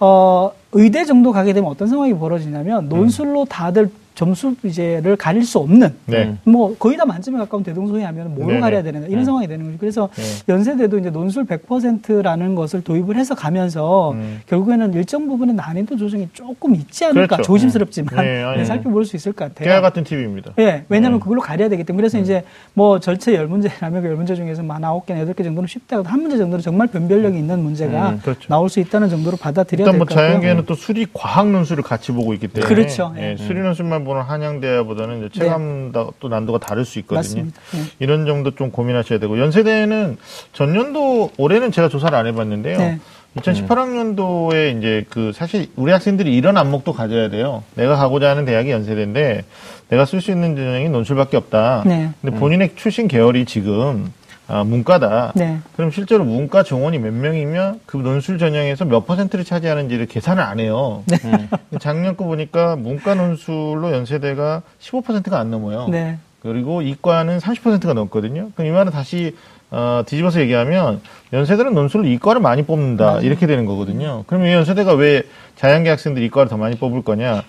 어, 의대 정도 가게 되면 어떤 상황이 벌어지냐면 논술로 다들 점수제를 가릴 수 없는 네. 뭐 거의 다 만점에 가까운 대동소이 하면 네네. 가려야 되는 이런 네. 상황이 되는 거죠. 그래서 네. 연세대도 이제 논술 100%라는 것을 도입을 해서 가면서 음. 결국에는 일정 부분의 난이도 조정이 조금 있지 않을까 그렇죠. 조심스럽지만 네, 아니, 살펴볼 수 있을 것 같아요. 깨알 같은 팁입니다. 예, 왜냐하면 네. 그걸로 가려야 되기 때문에. 그래서 이제 뭐 전체 열 문제라면 그열 문제 중에서 뭐한 아홉 개나 여덟 개 정도는 쉽다고 한 문제 정도는 정말 변별력이 있는 문제가 음, 그렇죠. 나올 수 있다는 정도로 받아들여야 일단 될뭐것 같고요. 자연계는 또 수리 과학 논술을 같이 보고 있기 때문에 그렇죠. 예, 예. 수리 논술만 보는 한양대보다는 이제 네. 체감 또 난도가 다를 수 있거든요. 예. 이런 점도 좀 고민하셔야 되고 연세대는 전년도 올해는 제가 조사를 안 해봤는데요. 네. 2018학년도에 이제 그 사실 우리 학생들이 이런 안목도 가져야 돼요. 내가 가고자 하는 대학이 연세대인데 내가 쓸 수 있는 전형이 논술밖에 없다. 네. 근데 본인의 출신 계열이 지금 아, 문과다. 네. 그럼 실제로 문과 정원이 몇 명이면 그 논술 전형에서 몇 퍼센트를 차지하는지를 계산을 안 해요. 네. 작년 거 보니까 문과 논술로 연세대가 15%가 안 넘어요. 네. 그리고 이과는 30%가 넘거든요. 그럼 이 말은 다시 어, 뒤집어서 얘기하면 연세대는 논술로 이과를 많이 뽑는다 이렇게 되는 거거든요. 그러면 이 연세대가 왜 자연계 학생들이 이과를 더 많이 뽑을 거냐?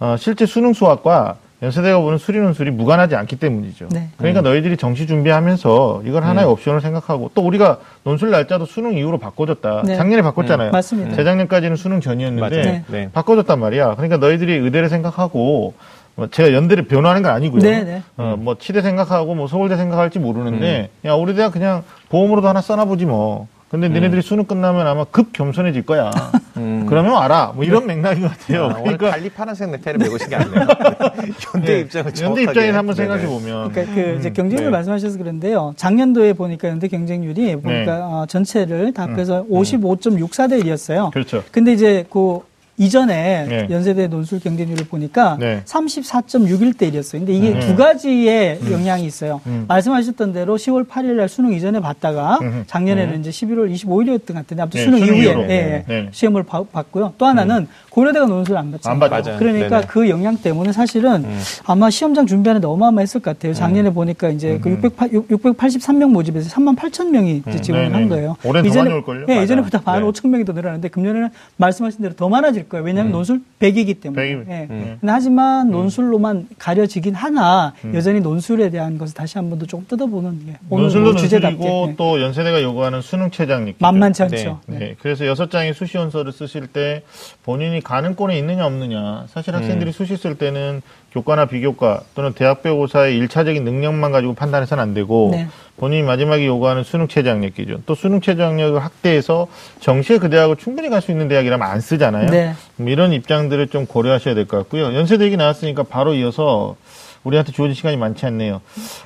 어, 실제 수능 수학과 연세대가 보는 수리 논술이 무관하지 않기 때문이죠. 네. 그러니까 너희들이 정시 준비하면서 이걸 하나의 옵션을 생각하고 또 우리가 논술 날짜도 수능 이후로 바꿔줬다. 네. 작년에 바꿨잖아요. 맞습니다. 재작년까지는 수능 전이었는데. 네. 네. 바꿔줬단 말이야. 그러니까 너희들이 의대를 생각하고 뭐 제가 연대를 변호하는 건 아니고요. 네, 네. 어, 뭐 치대 생각하고 뭐 서울대 생각할지 모르는데 야 우리 대학 그냥 보험으로도 하나 써놔보지 뭐. 근데 니네들이 수능 끝나면 아마 급 겸손해질 거야. 음. 그러면 알아. 뭐 이런 맥락인 것 같아요. 아, 오늘 그러니까 달리 파란색 넥타이를 메고 오신 게 아니네요. 연대 예, 입장을 연대 입장에서 한번 생각해. 보면 그러니까 그 이제 경쟁률 네. 말씀하셔서 그런데요. 작년도에 보니까 연대 경쟁률이 보니까 네. 어, 전체를 다 합해서 55.64대 1이었어요. 그렇죠. 근데 이제 그 이전에 네. 연세대 논술 경쟁률을 보니까 네. 34.61대 1이었어요. 근데 이게 음. 두 가지의 영향이 있어요. 음. 말씀하셨던 대로 10월 8일 날 수능 이전에 봤다가 음. 작년에는 이제 11월 25일이었던 것 같은데 아무튼 네, 수능 수능 이후에. 예, 예, 네. 시험을 봐- 봤고요. 또 하나는 고려대가 논술을 안 봤잖아요. 안 봤죠. 그러니까 네네. 그 영향 때문에 사실은 음. 아마 시험장 준비하는데 어마어마했을 것 같아요. 작년에 보니까 이제 그 608, 683명 모집에서 3만 8천 명이 지원을. 한 거예요. 올해는 더 이전에- 많이 올걸요? 예. 이전에보다 만 네. 5천 명이 더 늘어났는데 금년에는 말씀하신 대로 더 많아질 거예요. 왜냐하면 논술 100이기 때문에. 100이- 예. 음. 하지만 논술로만 가려지긴 하나 여전히 논술에 대한 것을 다시 한 번 더 조금 뜯어보는 게뭐 주제답게 논술이고 예. 또 연세대가 요구하는 수능 최장력 만만치 않죠. 네. 네. 그래서 여섯 장의 수시 원서를 쓰실 때 본인이 가는 꼴에 있느냐 없느냐. 사실 학생들이 수시 쓸 때는 교과나 비교과 또는 대학별고사의 일차적인 능력만 가지고 판단해서는 안 되고 네. 본인이 마지막에 요구하는 수능 최장력 기준 또 수능 최장력을 확대해서 정시에 그 대학을 충분히 갈 수 있는 대학이라면 안 쓰잖아요. 네. 음, 이런 입장들을 좀 고려하셔야 될 것 같고요. 연세대 얘기 나왔으니까 바로 이어서 우리한테 주어진 시간이 많지 않네요.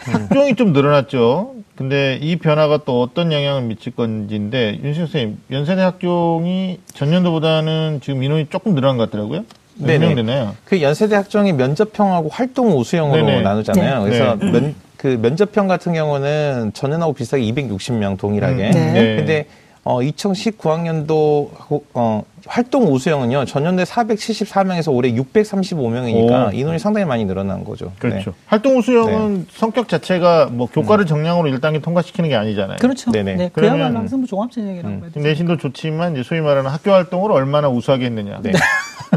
학종이 좀 늘어났죠. 근데 이 변화가 또 어떤 영향을 미칠 건지인데 윤식 선생님 연세대 학종이 전년도보다는 지금 인원이 조금 늘어난 것 같더라고요. 네네. 그 연세대 학종이 면접형하고 활동 우수형으로 네네. 나누잖아요. 네. 그래서 네. 면, 그 면접형 같은 경우는 전년하고 비슷하게 260명 동일하게. 음, 네. 근데 어 2019학년도 어 활동 우수형은요. 전년도에 474명에서 올해 635명이니까 오. 인원이 상당히 많이 늘어난 거죠. 그렇죠. 네. 활동 우수형은 성격 자체가 뭐 교과를 정량으로 1단계 통과시키는 게 아니잖아요. 그렇죠. 네네. 네. 그야말로 그러면- 학생부 종합전형이라고 음. 지금 내신도 좋지만 이제 소위 말하는 학교 활동을 얼마나 우수하게 했느냐. 네.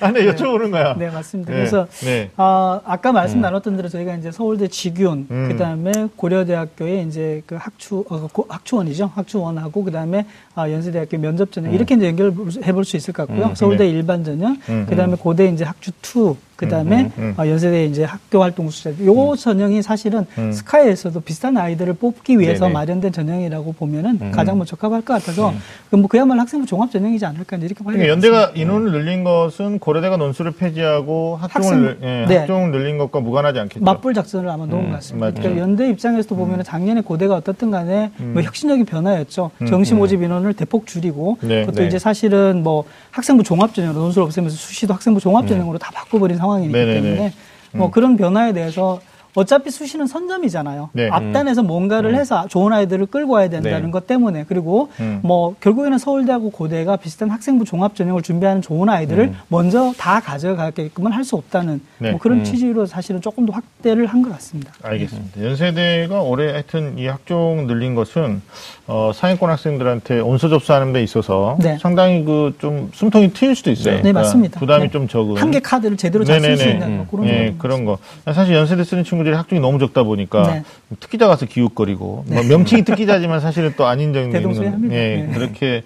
아, 네, 여쭤보는 거야. 네, 맞습니다. 네. 그래서 네. 아, 아까 말씀 나눴던 대로 저희가 이제 서울대 직윤, 음. 그다음에 고려대학교의 이제 그 학추 어, 고- 학추원이죠. 학추원하고 그다음에 아, 연세대학교 면접 전형 이렇게 이제 연결해 볼 수 있을 것 같고요. 음, 서울대 네. 일반 전형, 음, 그다음에 고대 이제 학추 2, 그 다음에 음, 음, 음. 어, 연세대 이제 학교 활동 수자. 요 전형이 사실은 음. 스카이에서도 비슷한 아이들을 뽑기 위해서 네네. 마련된 전형이라고 보면은 음. 가장 뭐 적합할 것 같아서 그뭐 그야말로 학생부 종합 전형이지 않을까 이렇게 봐야 그러니까 될것 연대가 인원을 늘린 것은 고려대가 논술을 폐지하고 학종을, 예, 네. 학종을 늘린 것과 무관하지 않겠죠. 맞불 작전을 아마 놓은 음, 것 같습니다. 맞죠. 그러니까 연대 입장에서도 보면 은 작년에 고대가 어떻든 간에 뭐 혁신적인 변화였죠. 음, 정시 음. 모집 인원을 대폭 줄이고 네, 그것도 네. 이제 사실은 뭐 학생부 종합 전형으로 논술 없애면서 수시도 학생부 종합 전형으로 다 바꿔버린 상황이기 네네네. 때문에 뭐 그런 변화에 대해서 어차피 수시는 선점이잖아요. 네. 앞단에서 뭔가를 해서 좋은 아이들을 끌고 와야 된다는 네. 것 때문에 그리고 음. 뭐 결국에는 서울대하고 고대가 비슷한 학생부 종합 전형을 준비하는 좋은 아이들을 먼저 다 가져가게끔은 할 수 없다는 네. 뭐 그런 음. 취지로 사실은 조금 더 확대를 한 것 같습니다. 알겠습니다. 연세대가 올해 하여튼 이 학종 늘린 것은 어, 상위권 학생들한테 온서 접수하는 데 있어서 네. 상당히 그 좀 숨통이 트일 수도 있어요. 네. 네, 맞습니다. 부담이 네. 좀 적은. 한 개 카드를 제대로 잘 쓸 수. 있는 뭐 그런 예, 거 그런 거. 사실 연세대 쓰는 친구 들이 학종이 너무 적다 보니까 네. 특기자 가서 기웃거리고 뭐 명칭이 특기자지만 사실은 또안 인정되는 대동소이합니다. 예, 네. 그렇게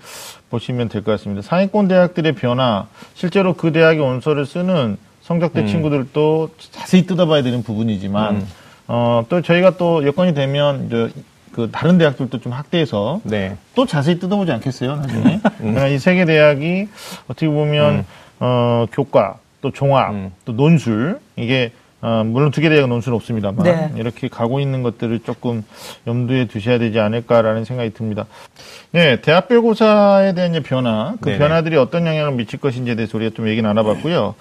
보시면 될 것 같습니다. 상위권 대학들의 변화, 실제로 그 대학의 온서를 쓰는 성적대 음. 친구들도 자세히 뜯어봐야 되는 부분이지만 음. 어, 또 저희가 또 여건이 되면 이제 그 다른 대학들도 좀 확대해서 네. 또 자세히 뜯어보지 않겠어요, 나중에? 그러니까 이세 개 대학이 어떻게 보면, 음. 어, 교과, 또 종합, 음. 또 논술, 이게, 어, 물론 두 개 대학은 논술은 없습니다만, 네. 이렇게 가고 있는 것들을 조금 염두에 두셔야 되지 않을까라는 생각이 듭니다. 네, 대학별 고사에 대한 이제 변화, 그 네네. 변화들이 어떤 영향을 미칠 것인지에 대해서 우리가 좀 얘기 나눠봤고요.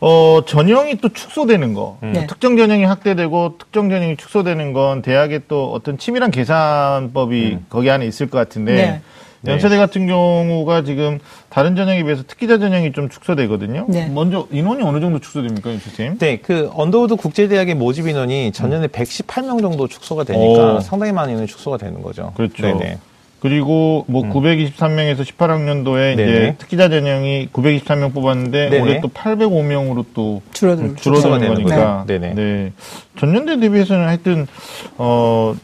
어, 전형이 또 축소되는 거, 네. 특정 전형이 확대되고 특정 전형이 축소되는 건 대학의 또 어떤 치밀한 계산법이 거기 안에 있을 것 같은데, 네. 연세대 같은 경우가 지금 다른 전형에 비해서 특기자 전형이 좀 축소되거든요. 네. 먼저 인원이 어느 정도 축소됩니까, 선생님? 네, 그 언더우드 국제대학의 모집 인원이 전년에 118명 정도 축소가 되니까 오. 상당히 많은 인원이 축소가 되는 거죠. 그렇죠. 네네. 그리고 뭐 923명에서 18학년도에 이제 네네. 특기자 전형이 923명 뽑았는데 네네. 올해 또 805명으로 또 줄어드는 되는 거니까. 거죠. 네네. 네. 전년대 대비해서는 하여튼 어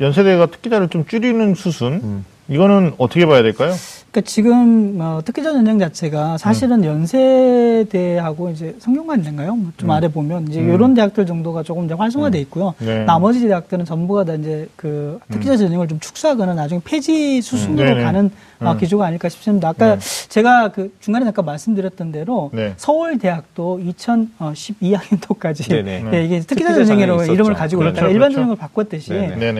연세대가 특기자를 좀 줄이는 수순 음. 이거는 어떻게 봐야 될까요? 그러니까 지금 어, 특기자 전형 자체가 사실은 연세대하고 이제 성균관대인가요? 뭐좀 아래 보면 이제 이런 대학들 정도가 조금 이제 활성화돼 있고요. 네. 나머지 대학들은 전부가 다 이제 그 특기자 전형을 좀 축소하거나 나중에 폐지 수순으로 네네. 가는 어, 음. 기조가 아닐까 싶습니다. 아까 네. 제가 그 중간에 잠깐 말씀드렸던 대로 네. 서울 대학도 2012학년도까지 네네. 예, 이게 특기자 전형이라고 전형이 이름을. 가지고 그렇죠, 있다가 일반 그렇죠. 전형을 바꿨듯이.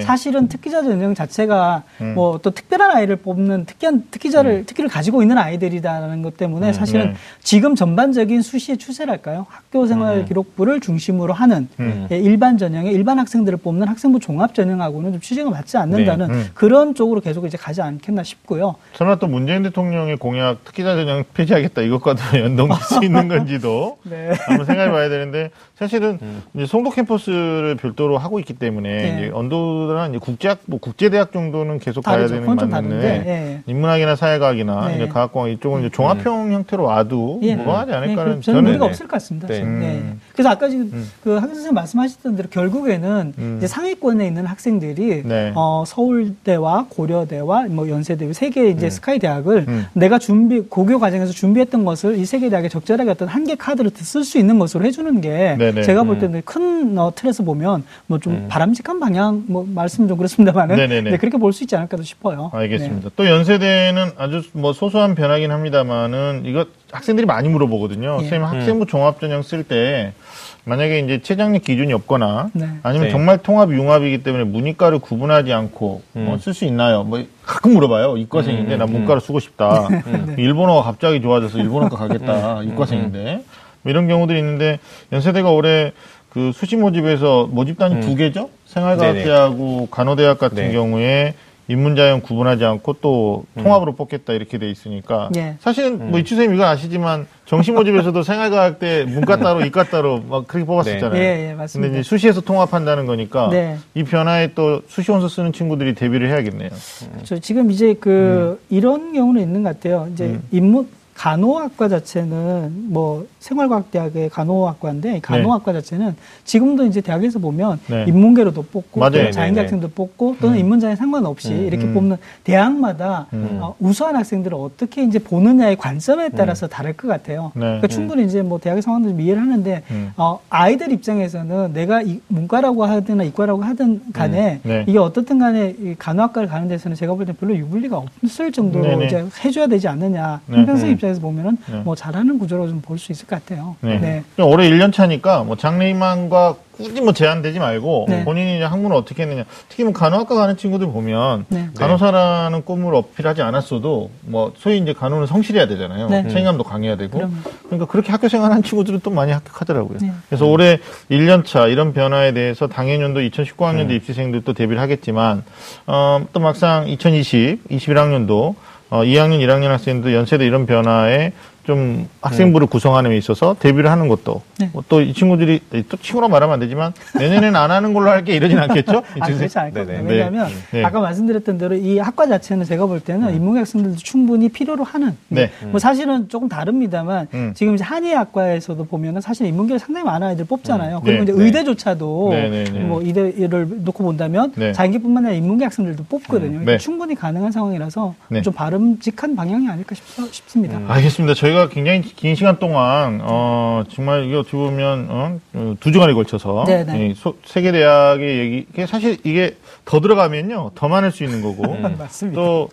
사실은 특기자 전형 자체가 음. 뭐또 특별한 아이를 뽑는 특기한 특기자를 특기를 가지고 있는 아이들이라는 것 때문에 사실은 네. 지금 전반적인 수시의 추세랄까요? 학교 생활 기록부를 중심으로 하는 음. 예, 일반 전형의 일반 학생들을 뽑는 학생부 종합 전형하고는 좀 취지가 맞지 않는다는 네. 음. 그런 쪽으로 계속 이제 가지 않겠나 싶고요. 설마 또 문재인 대통령의 공약 특기자 전형 폐지하겠다 이것과도 연동될 수 있는 건지도 네. 한번 생각해 봐야 되는데 사실은 이제 송도 캠퍼스를 별도로 하고 있기 때문에 네. 이제 언더나 이제 국제학 뭐 국제대학 정도는 계속 가야 다르죠. 되는 그건 좀 맞는데. 예. 인문학이나 사회 과학이나 네. 이제 과학공학 이쪽은 이제 종합형 형태로 와도 예. 무방하지 네, 않을까라는 그- 저는 무리가 네. 없을 것 같습니다. 네. 네. 음. 그래서 아까 지금 음. 그 학교 선생님 말씀하셨던 대로 결국에는 음. 이제 상위권에 있는 학생들이 네. 어, 서울대와 고려대와 뭐 연세대 세개 이제 스카이 대학을 음. 내가 준비 고교 과정에서 준비했던 것을 이 세 개 대학에 적절하게 어떤 한 개 카드를 쓸 수 있는 것으로 해주는 게. 제가 볼 때는 큰 어, 틀에서 보면 뭐 좀 바람직한 방향 뭐 말씀 좀 그렇습니다만은 네네네. 네, 그렇게 볼 수 있지 않을까 싶어요. 알겠습니다. 또 연세대는 아주 뭐 소소한 변화긴 합니다만은 이거 학생들이 많이 물어보거든요. 예. 선생님 학생부 종합전형 쓸 때 만약에 이제 최장력 기준이 없거나 네. 아니면 네. 정말 통합 융합이기 때문에 문이과를 구분하지 않고 음. 쓸수 있나요? 뭐 가끔 물어봐요. 이과생인데 음, 나 음. 문과를 쓰고 싶다. 네. 일본어가 갑자기 좋아져서 일본어과 가겠다. 음, 이과생인데 뭐 이런 경우들이 있는데 연세대가 올해 그 수시 모집에서 모집단이 음. 두 개죠. 생활과학대하고 간호대학 같은 네. 경우에 인문자형 구분하지 않고 또 통합으로 뽑겠다 이렇게 돼 있으니까 예. 사실은 뭐 이추 선생님 이건 아시지만 정시 모집에서도 생활과학대 문과 따로 이과 따로 막 그렇게 뽑았었잖아요. 예, 예, 근데 맞습니다. 이제 수시에서 통합한다는 거니까 네. 이 변화에 또 수시 원서 쓰는 친구들이 대비를 해야겠네요. 저 지금 이제 그 이런 경우는 있는 것 같아요. 이제 음. 인문 간호학과 자체는 뭐 생활과학대학의 간호학과인데 이 간호학과 자체는 지금도 이제 대학에서 보면 네. 인문계로도 뽑고 맞아요. 또 자연계 네, 네. 학생도 뽑고 또는 인문자에 상관없이 음. 이렇게 음. 뽑는 대학마다 음. 어, 우수한 학생들을 어떻게 이제 보느냐의 관점에 따라서 다를 것 같아요. 네. 그러니까 충분히 이제 뭐 대학의 상황도 좀 이해를 하는데 음. 어, 아이들 입장에서는 내가 이 문과라고 하든 이과라고 하든 간에 음. 네. 이게 어떻든 간에 이 간호학과를 가는 데서는 제가 볼 때 별로 유불리가 없을 정도로. 이제 해줘야 되지 않느냐. 네. 음. 입장 에서 보면은 네. 뭐 잘하는 구조로 좀 볼 수 있을 것 같아요. 네. 네. 올해 1년 차니까 뭐 장래희망과 굳이 뭐 제한되지 말고 네. 본인이 이제 학문을 어떻게 했느냐. 특히 뭐 간호학과 가는 친구들 보면 네. 간호사라는 꿈을 어필하지 않았어도 뭐 소위 이제 간호는 성실해야 되잖아요. 네. 책임감도 강해야 되고. 그럼요. 그러니까 그렇게 학교 생활한 친구들은 또 많이 합격하더라고요. 네. 그래서 올해 1년 차 이런 변화에 대해서 당해년도 2019학년도 입시생들도 대비를 하겠지만 어, 또 막상 2020, 21학년도 어, 2학년, 1학년 학생도 연세대 이런 변화에 좀 학생부를 구성하는 데 있어서 대비를 하는 것도 네. 또 이 친구들이 또 친구로 말하면 안 되지만 내년에는 안 하는 걸로 할게 이러진 않겠죠? 아, 그렇지 않을. 겁니다. 네. 왜냐하면 네. 아까 말씀드렸던 대로 이 학과 자체는 제가 볼 때는 인문계 학생들도 충분히 필요로 하는 네. 뭐 사실은 조금 다릅니다만 음. 지금 이제 한의학과에서도 보면은 사실 인문계를 상당히 많은 아이들 뽑잖아요. 그리고 네. 이제 네. 의대조차도 네, 네, 네. 뭐 의대를 놓고 본다면 네. 자인계뿐만 아니라 인문계 학생들도 뽑거든요. 그러니까 네. 충분히 가능한 상황이라서 네. 좀 바람직한 방향이 아닐까 싶, 싶습니다. 알겠습니다. 저희가 굉장히 긴 시간 동안 어 정말 이게 어떻게 보면 어, 어, 두 주간에 걸쳐서 네네. 이 소- 세계 대학의 얘기 이게 사실 이게 더 들어가면요 더 많을 수 있는 거고 맞습니다. 또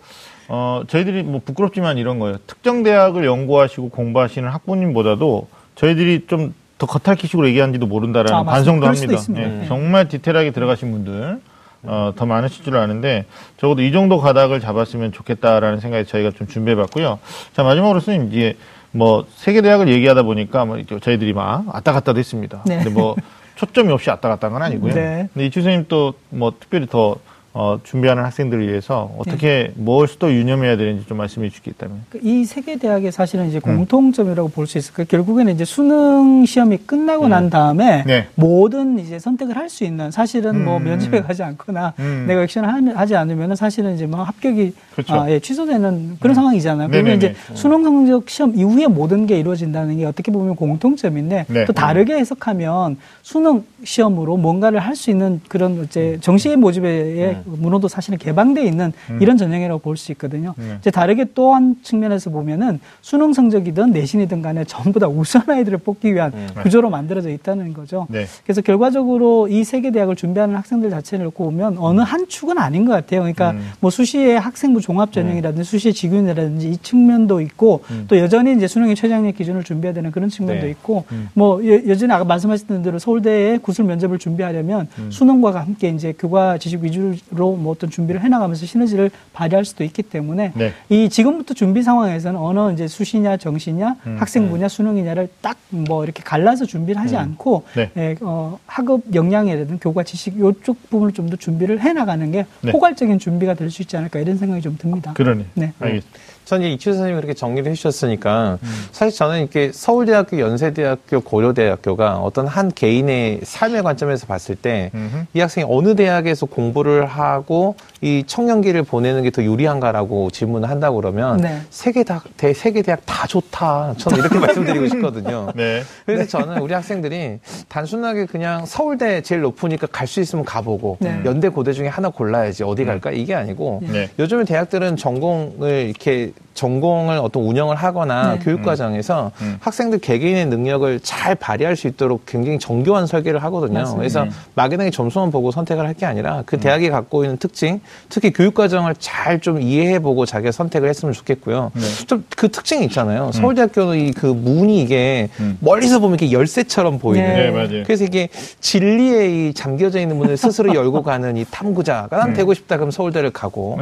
어, 저희들이 뭐 부끄럽지만 이런 거예요. 특정 대학을 연구하시고 공부하시는 학부님보다도 저희들이 좀 더 겉핥기식으로 얘기하는지도 모른다라는 아. 반성도 합니다. 있습니다. 예, 네. 정말 디테일하게 들어가신 분들 어, 더 많으실 줄 아는데 적어도 이 정도 가닥을 잡았으면 좋겠다라는 생각에 저희가 좀 준비해봤고요. 자 마지막으로 선생님 이제 뭐 세계 대학을 얘기하다 보니까 뭐 저희들이 막 왔다 갔다도 했습니다. 네. 근데 뭐 초점이 없이 왔다 갔다 한건 아니고요. 네. 근데 이추 선생님 또 뭐 특별히 더 어, 준비하는 학생들을 위해서 어떻게 네. 무엇을 또 유념해야 되는지 좀 말씀해 주시겠다면. 이 세계 대학의 사실은 음. 이제 공통점이라고 볼수 있을 거예요. 결국에는 이제 수능 시험이 끝나고 난 다음에 네. 모든 이제 선택을 할 수 있는 사실은 뭐 음. 면접에 가지 않거나 음. 내가 액션을 하지 않으면은 사실은 이제 뭐 합격이 그렇죠. 아, 예, 취소되는 그런 상황이잖아요. 그러면. 이제 수능 성적 시험 이후에 모든 게 이루어진다는 게 어떻게 보면 공통점인데 네. 또 다르게 해석하면 수능 시험으로 뭔가를 할 수 있는 그런 이제 정시의 모집의 문호도 사실은 개방돼 있는 이런 전형이라고 볼 수 있거든요. 네. 이제 다르게 또 한 측면에서 보면은 수능 성적이든 내신이든 간에 전부 다 우수한 아이들을 뽑기 위한 구조로 만들어져 있다는 거죠. 네. 그래서 결과적으로 이 세계 대학을 준비하는 학생들 자체를 놓고 보면 어느 한 축은 아닌 것 같아요. 그러니까 음. 뭐 수시의 학생부 종합 전형이라든지 수시의 직윤이라든지 이 측면도 있고 또 여전히 이제 수능의 최장력 기준을 준비해야 되는 그런 측면도 네. 있고 뭐 여, 여전히 아까 말씀하셨던 대로 서울대의 구술 면접을 준비하려면 수능과 함께 이제 교과 지식 위주로 뭐 어떤 준비를 해나가면서 시너지를 발휘할 수도 있기 때문에 네. 이 지금부터 준비 상황에서는 어느 이제 수시냐 정시냐 음. 학생부냐 수능이냐를 딱 뭐 이렇게 갈라서 준비를 하지 않고 네. 예, 어, 학업 역량이라든 교과 지식 요쪽 부분을 좀 더 준비를 해 나가는 게 네. 포괄적인 준비가 될 수 있지 않을까 이런 생각이 좀 듭니다. 그러네. 네. 알겠습니다. 전 이제 이치우 선생님이 그렇게 정리를 해주셨으니까 음. 사실 저는 이렇게 서울대학교, 연세대학교, 고려대학교가 어떤 한 개인의 삶의 관점에서 봤을 때 이. 학생이 어느 대학에서 공부를 하고 이 청년기를 보내는 게 더 유리한가라고 질문을 한다고 그러면 네. 세계 다, 대, 세계 대학 다 좋다. 저는 이렇게 말씀드리고 싶거든요. 네. 그래서 저는 우리 학생들이 단순하게 그냥 서울대 제일 높으니까 갈 수 있으면 가보고 네. 연대 고대 중에 하나 골라야지 어디 갈까 이게 아니고 네. 요즘에 대학들은 전공을 이렇게 전공을 어떤 운영을 하거나 네. 교육 과정에서 음. 학생들 개개인의 능력을 잘 발휘할 수 있도록 굉장히 정교한 설계를 하거든요. 맞습니다. 그래서 음. 막연하게 점수만 보고 선택을 할 게 아니라 그 대학이 갖고 있는 특징, 특히 교육 과정을 잘 좀 이해해보고 자기가 선택을 했으면 좋겠고요. 네. 좀그 특징이 있잖아요. 서울대학교는 이 그 문이 이게 음. 멀리서 보면 이렇게 열쇠처럼 보이는. 네. 네, 맞아요. 그래서 이게 진리에 이 잠겨져 있는 문을 스스로 열고 가는 이 탐구자가 난 되고 싶다 그럼 서울대를 가고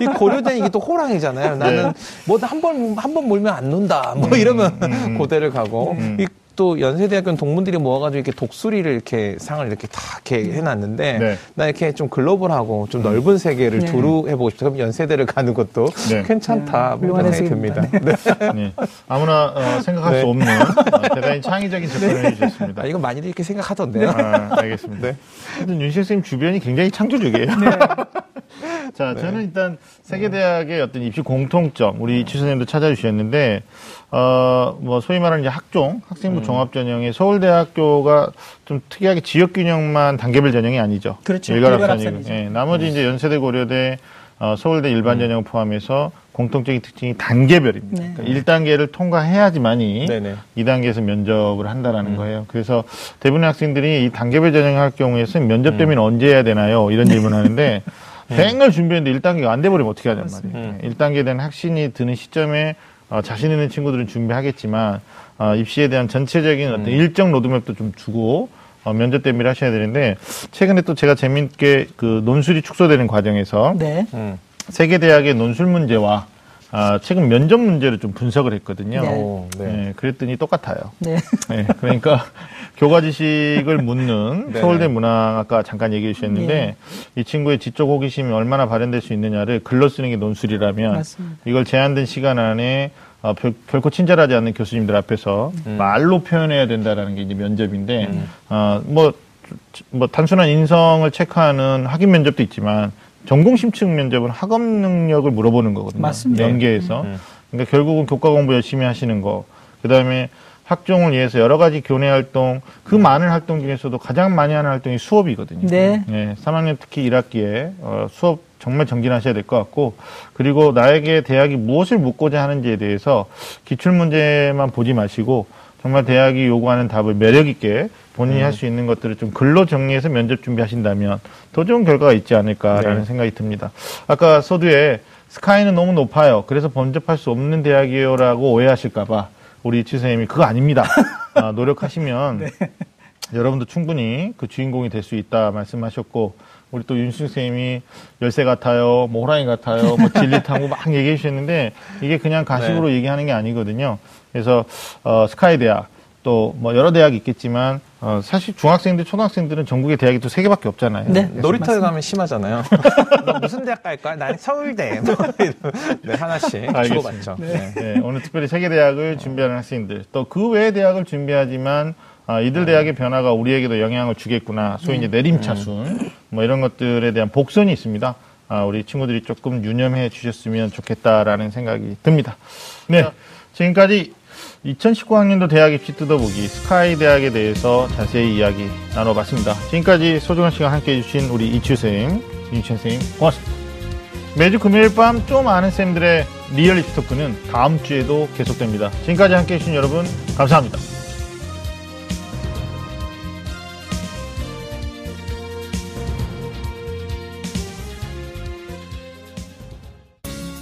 이 고려대는 이게 또 호랑이잖아요. 나는 뭐한번 한 번 몰면 안 논다. 뭐 이러면 고대를 가고 음. 이또 연세대학교는 동문들이 모아가지고 이렇게 독수리를 이렇게 상을 이렇게 다 이렇게 해놨는데 네. 나 이렇게 좀 글로벌하고 좀 넓은 세계를 네. 두루 해보고 싶다. 그럼 연세대를 가는 것도 네. 괜찮다. 네, 뭐 생각이 듭니다. 해석입니다. 네. 네. 아무나 어, 생각할 네. 수 없는 어, 대단히 창의적인 접근을 해주셨습니다. 아, 이건 많이들 이렇게 생각하던데요. 아, 알겠습니다. 네. 하여튼 윤실 선생님 주변이 굉장히 창조적이에요. 네. 자, 저는 일단 세계대학의 어떤 입시 공통점, 우리 치 선생님도 찾아주셨는데, 어, 뭐, 소위 말하는 이제 학종, 학생부 종합전형의 서울대학교가 좀 특이하게 지역균형만 단계별 전형이 아니죠. 그렇죠. 일괄 합산이고. 일괄합산이죠. 예, 나머지 이제 연세대, 고려대, 어, 서울대 일반 전형을 포함해서 공통적인 특징이 단계별입니다. 네. 그러니까 1단계를 통과해야지만이 네네. 2단계에서 면접을 한다라는 거예요. 그래서 대부분의 학생들이 이 단계별 전형을 할 경우에는 면접 때문에 언제 해야 되나요? 이런 질문을 하는데 백날 준비했는데 1단계가 안 돼버리면 어떻게 하냔 말이에요. 음. 1단계에 대한 확신이 드는 시점에 어, 자신 있는 친구들은 준비하겠지만 어, 입시에 대한 전체적인 어떤 일정 로드맵도 좀 주고 어, 면접 대비를 하셔야 되는데 최근에 또 제가 재밌게 그 논술이 축소되는 과정에서 네. 음. 세계 대학의 논술 문제와 아, 최근 면접 문제를 좀 분석을 했거든요. 네. 오, 네. 네, 그랬더니 똑같아요. 네. 네, 그러니까 교과 지식을 묻는 네. 서울대 문항학과 잠깐 얘기해 주셨는데 네. 이 친구의 지적 호기심이 얼마나 발현될 수 있느냐를 글로 쓰는 게 논술이라면 맞습니다. 이걸 제한된 시간 안에 어, 결, 결코 친절하지 않는 교수님들 앞에서 음. 말로 표현해야 된다라는 게 이제 면접인데 어, 뭐, 뭐 단순한 인성을 체크하는 학위 면접도 있지만 전공 심층 면접은 학업 능력을 물어보는 거거든요. 맞습니다. 연계해서. 음. 그러니까 결국은 교과 공부 열심히 하시는 거. 그다음에 학종을 위해서 여러 가지 교내 활동, 그 많은 활동 중에서도 가장 많이 하는 활동이 수업이거든요. 네. 네, 3학년 특히 1학기에 어, 수업 정말 정진하셔야 될 것 같고, 그리고 나에게 대학이 무엇을 묻고자 하는지에 대해서 기출 문제만 보지 마시고 정말 대학이 요구하는 답을 매력 있게 본인이 할수 있는 것들을 좀 글로 정리해서 면접 준비하신다면 더 좋은 결과가 있지 않을까라는 네. 생각이 듭니다. 아까 서두에 스카이는 너무 높아요. 그래서 번접할 수 없는 대학이에요라고 오해하실까봐 우리 이치 선생님이 그거 아닙니다. 아, 노력하시면 여러분도 충분히 그 주인공이 될 수 있다 말씀하셨고 우리 또 윤승 선생님이 열쇠 같아요, 뭐 호랑이 같아요, 뭐 진리탕구 막 얘기해 주셨는데 이게 그냥 가식으로 얘기하는 게 아니거든요. 그래서 어, 스카이 대학 또 뭐 여러 대학이 있겠지만 어, 사실 중학생들, 초등학생들은 전국의 대학이 또 세 개밖에 없잖아요. 네. 놀이터에 가면 심하잖아요. 너 무슨 대학 갈 거야? 나는 서울대. 뭐. 네, 하나씩 알겠습니다. 주고받죠. 네. 네, 오늘 특별히 세계 대학을 준비하는 학생들 또 그 외의 대학을 준비하지만 아, 이들 대학의 변화가 우리에게도 영향을 주겠구나 소위 이제 내림차순 뭐 이런 것들에 대한 복선이 있습니다. 아, 우리 친구들이 조금 유념해 주셨으면 좋겠다라는 생각이 듭니다. 네, 지금까지 2019학년도 대학 입시 뜯어보기 SKY 대학에 대해서 자세히 이야기 나눠봤습니다. 지금까지 소중한 시간 함께 해주신 우리 윤천 선생님 고맙습니다. 매주 금요일 밤 좀 아는 쌤들의 real 입시 talk는 다음 주에도 계속됩니다. 지금까지 함께 해주신 여러분 감사합니다.